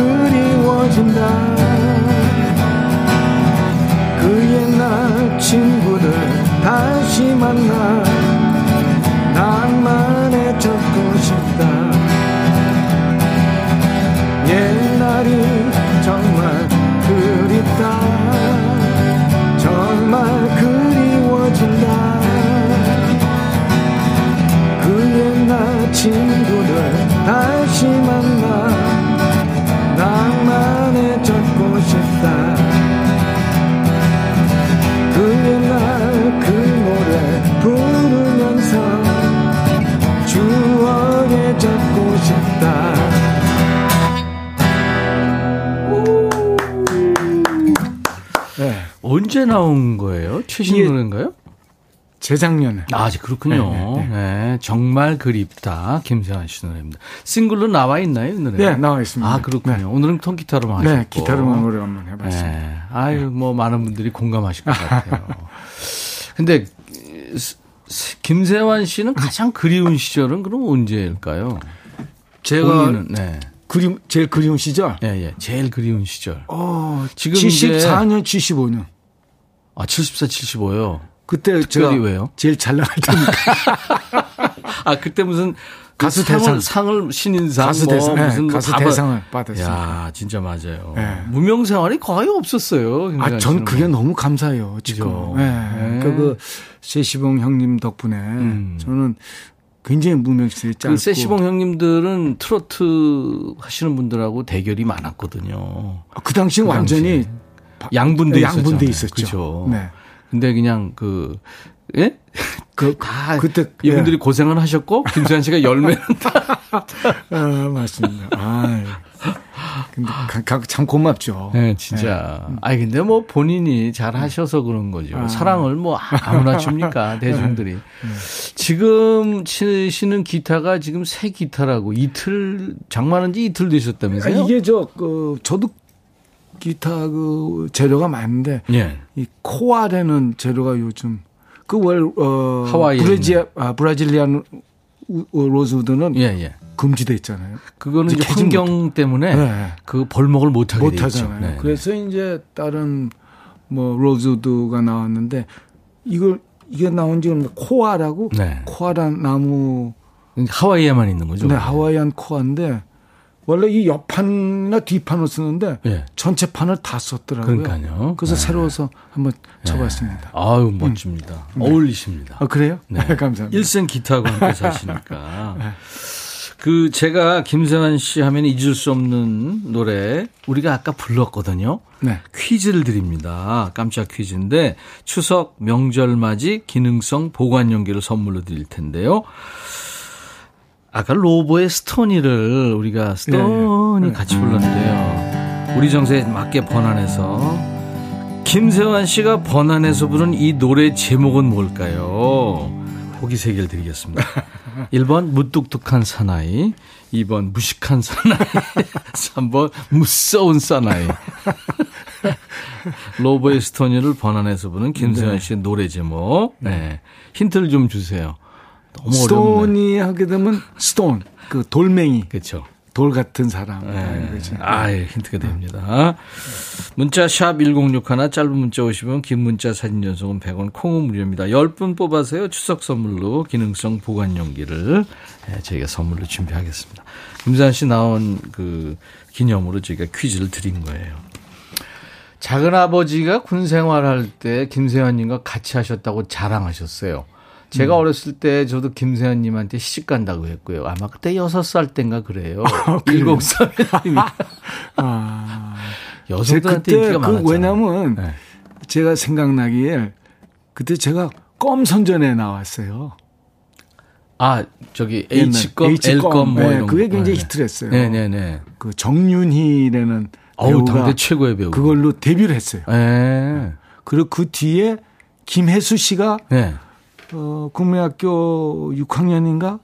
그리워진다. 그 옛날 친구들 다시 만나 낭만에 젖고 싶다. 옛날이 정말 그립다. 정말 그리워진다. 그 옛날 친구 언제 나온 거예요? 최신 노래인가요? 재작년에 아, 그렇군요. 네, 네, 네, 정말 그립다. 김세환 씨 노래입니다. 싱글로 나와 있나요, 이 노래? 네, 나와 있습니다. 아, 그렇군요. 네. 오늘은 통기타로만 하셨고. 네, 기타로만 노래 한번 해봤습니다. 네. 아유, 뭐 많은 분들이 공감하실 것 같아요. 근데 김세환 씨는 가장 그리운 시절은 그럼 언제일까요? 제가 본인은 네. 그림 제일 그리운 시절. 예, 예. 제일 그리운 시절. 어, 지금 74년, 75년. 아, 74, 75요. 그때 제가 왜요? 제일 잘 나갈 때니까 아, 그때 무슨 가수 상을, 대상. 상을 신인상 가수 뭐 대상, 네, 무슨 뭐 가수 대상을 받았어요. 야, 진짜 맞아요. 네. 무명 생활이 거의 없었어요. 아, 김세환 전 그게 뭐. 너무 감사해요. 지금. 그죠. 네. 네. 그, 그, 세시봉 형님 덕분에 저는 굉장히 무명시대에 짧고. 그 세시봉 형님들은 트로트 하시는 분들하고 대결이 많았거든요. 그 당시 그 완전히 양분돼 네, 양분돼 있었잖아요. 있었죠. 그죠. 네. 근데 그냥 그 예? 그, 다 그때, 이분들이 예. 고생을 하셨고 김수환 씨가 열매는 아, 맞습니다. 아, 근데 가- 가- 참 고맙죠. 네, 진짜. 아니 근데 뭐 본인이 잘 하셔서 그런 거죠. 사랑을 뭐 아무나 줍니까 대중들이. 지금 치시는 기타가 지금 새 기타라고 이틀 장만한 지 이틀 아, 되셨다면서요? 이게 저, 그, 저도 기타 그 재료가 많은데 예. 이 코알에는 재료가 요즘 그월 어, 브라지 아, 브라질리안 로즈우드는 예, 예. 금지돼 있잖아요. 그거는 이제 환경 때문에 네. 그 벌목을 못 하게 못돼 있죠. 하잖아요. 네. 그래서 이제 다른 뭐 로즈우드가 나왔는데 이걸 이게 나온 지는 코알하고 네. 코알한 나무 하와이에만 있는 거죠. 네, 하와이안 코알인데 원래 이 옆판이나 뒷판을 쓰는데 예. 전체 판을 다 썼더라고요. 그러니까요. 그래서 네. 새로워서 한번 쳐봤습니다. 아유 멋집니다. 어울리십니다. 아 그래요? 네. 감사합니다. 일생 기타하고 함께 사시니까. 그 제가 김세환 씨 하면 잊을 수 없는 노래 우리가 아까 불렀거든요. 네. 퀴즈를 드립니다. 깜짝 퀴즈인데 추석 명절 맞이 기능성 보관 용기를 선물로 드릴 텐데요. 아까 로보의 스토니를 우리가 스토니 예, 예. 같이 불렀는데요. 우리 정서에 맞게 번안해서 김세환 씨가 번안해서 부른 이 노래 제목은 뭘까요? 보기 세 개를 드리겠습니다. 1번 무뚝뚝한 사나이, 2번 무식한 사나이, 3번 무서운 사나이. 로버의 스토니를 번안해서 부른 김세환 씨의 노래 제목. 네. 힌트를 좀 주세요. 너무 어렵네. 스톤이 하게 되면 스톤 그 돌멩이 그렇죠. 돌 같은 사람. 네. 그렇죠. 아, 예, 힌트가 됩니다. 문자 샵 1061, 짧은 문자 50원, 긴 문자 사진 전송은 100원, 콩은 무료입니다. 10분 뽑아서요. 추석 선물로 기능성 보관 용기를 예, 저희가 선물로 준비하겠습니다. 김수환 씨 나온 그 기념으로 저희가 퀴즈를 드린 거예요. 작은 아버지가 군 생활할 때 김세환님과 같이 하셨다고 자랑하셨어요. 제가 어렸을 때 저도 김세환님한테 시집 간다고 했고요. 아마 그때 여섯 살 땐가 그래요. 103님이. 아. 여성들한테 그때 그. 왜냐면 네. 제가 생각나기에 그때 제가 껌 선전에 나왔어요. 아, 저기 H껌. L껌 뭐 네, 이런 그게 거. 굉장히 네. 히트를 했어요. 네네네. 그 정윤희라는 어우, 당대 최고의 배우. 그걸로 데뷔를 했어요. 네. 그리고 그 뒤에 김혜수 씨가 네. 어, 국민학교 6학년인가?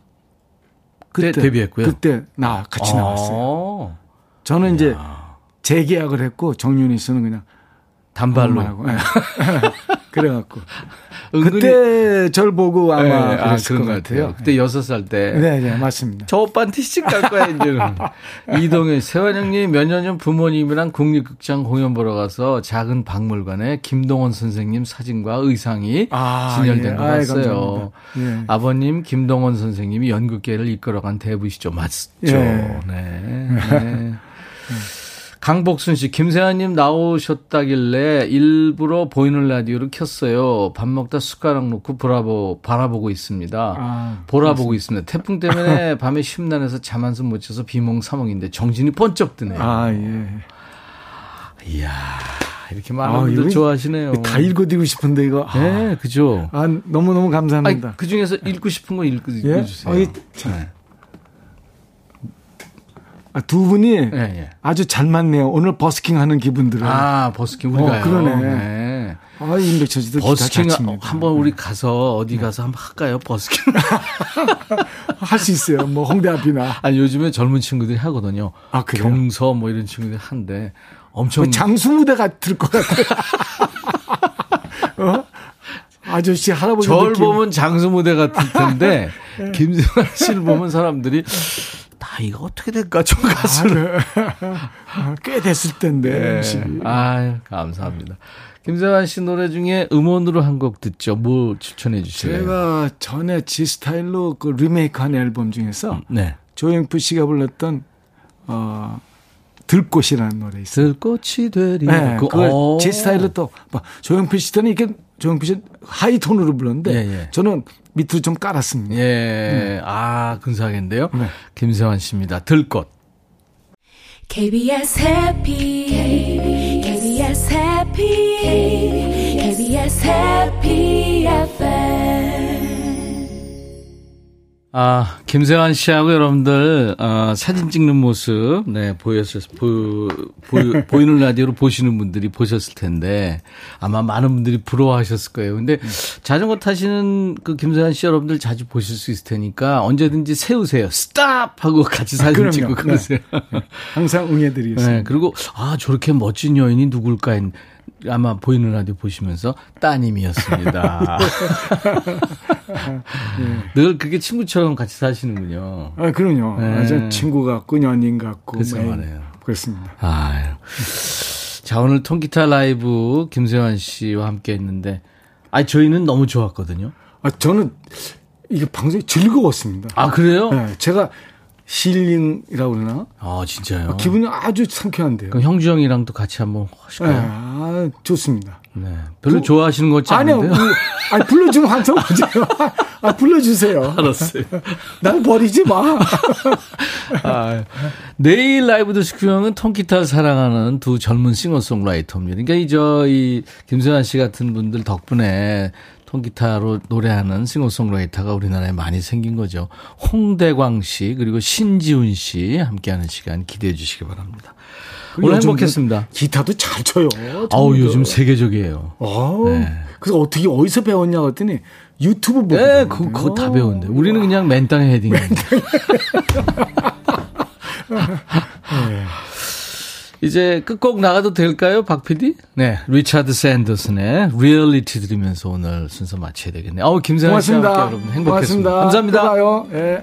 그때 데뷔했고요. 그때 나 같이 나왔어요. 어, 저는 이제 재계약을 했고 정윤희 씨는 그냥 단발로. 네. 그래갖고 은근히- 그때 절 보고 아마 네, 아, 그랬을 그런 것 것 같아요. 같아요. 그때 여섯 살 때. 네, 네, 맞습니다. 저 오빠한테 시집 갈 거야, 이제는. 이동현, 세환 형님 몇 년 전 부모님이랑 국립극장 공연 보러 가서 작은 박물관에 김동원 선생님 사진과 의상이 아, 진열된 예. 거 봤어요. 감사합니다. 예. 아버님 김동원 선생님이 연극계를 이끌어간 대부시죠. 맞죠? 예. 네. 네. 강복순 씨, 김세환님 나오셨다길래 일부러 보이는 라디오를 켰어요. 밥 먹다 숟가락 놓고 보라보, 바라보고 있습니다. 아, 보라보고 있습니다. 태풍 때문에 밤에 심란해서 잠 한숨 못 자서 비몽사몽인데 정신이 번쩍 드네요. 아, 예. 이야, 이렇게 많은 아, 분들 좋아하시네요. 다 읽어드리고 싶은데 이거. 아, 네, 그죠. 아, 너무 너무 감사합니다. 아니, 그 중에서 읽고 싶은 거 읽, 예? 읽어주세요. 어, 이- 참. 네. 아, 두 분이 예, 예. 아주 잘 맞네요. 오늘 버스킹 하는 기분들은. 아, 아, 버스킹 우리가요. 어, 그러네. 네. 임백천 씨도 버스킹. 한번 우리 가서 어디 가서 한번 할까요? 버스킹. 할 수 있어요. 뭐 홍대 앞이나. 아니 요즘에 젊은 친구들이 하거든요. 아, 그래요? 경서 뭐 이런 친구들이 한데 엄청 뭐 장수 무대 같을 것 같아 요. 어? 아저씨 할아버지 절 느낌. 보면 장수 무대 같을 텐데 네. 김세환 씨를 보면 사람들이 나 이거 어떻게 될까 저 가수를. 아, 꽤 됐을 텐데. 시- 아 감사합니다. 김세환 씨 노래 중에 음원으로 한 곡 듣죠. 뭐 추천해 주실래요? 제가 전에 지 스타일로 그 리메이크한 앨범 중에서 네. 조영프 씨가 불렀던 어 들꽃이라는 노래 있어요. 들꽃이 되리. 네, 그- 그걸 어. 제 스타일로 또 뭐, 조영필 씨는 이게 조영필 씨 하이톤으로 불렀는데 예, 예. 저는 밑으로 좀 깔았습니다. 예. 아, 근사하겠는데요. 네. 김세환 씨입니다. 들꽃. KBS 해피 KBS 해피 KBS 해피 FM 아, 김세환 씨하고 여러분들, 어, 사진 찍는 모습, 네, 보였을, 보, 보, 보이는 라디오로 보시는 분들이 보셨을 텐데, 아마 많은 분들이 부러워하셨을 거예요. 근데 자전거 타시는 그 김세환 씨 여러분들 자주 보실 수 있을 테니까 언제든지 세우세요. 스탑! 하고 같이 사진 그럼요. 찍고 그러세요. 항상 응해드리겠습니다. 네, 그리고 아 저렇게 멋진 여인이 누굴까 했- 아마 보이는 라디오 보시면서 따님이었습니다. 늘 그게 친구처럼 같이 사시는군요. 아, 그럼요. 네. 친구 같고 연인 같고. 글쎄 뭐, 말이에요. 그렇습니다. 아유. 자 오늘 통기타 라이브 김세환 씨와 함께 했는데, 아 저희는 너무 좋았거든요. 아, 저는 이게 방송이 즐거웠습니다. 아 그래요? 네, 제가 힐링이라고 그러나? 아 진짜요? 기분이 아주 상쾌한데요. 그럼 형주 형이랑도 같이 한번 네, 하실까요? 아, 좋습니다. 네. 별로 좋아하시는 것 같지 아니요. 않은데요? 그, 아니, 불러주면 항상 오죠. 아, 불러주세요. 알았어요. 날 버리지 마. 아, 내일 라이브 더시큐 형은 통기타를 사랑하는 두 젊은 싱어송라이터입니다. 그러니까 이 저 이 김세환 씨 같은 분들 덕분에 통기타로 노래하는 싱어송라이터가 우리나라에 많이 생긴 거죠. 홍대광 씨 그리고 신지훈 씨 함께하는 시간 기대해 주시기 바랍니다. 오늘 행복했습니다. 기타도 잘 쳐요. 아우. 요즘 세계적이에요. 아우, 네. 그래서 어떻게 어디서 배웠냐 그랬더니 유튜브 보고. 네. 그거, 그거 다 배운대. 우리는 그냥 맨땅에 헤딩인데. 이제 끝곡 나가도 될까요, 박 PD? 네, 리차드 샌더슨의 리얼리티 들으면서 오늘 순서 마쳐야 되겠네요. 어우, 김세환 씨와. 함께 여러분 행복했습니다. 고맙습니다. 감사합니다. 예.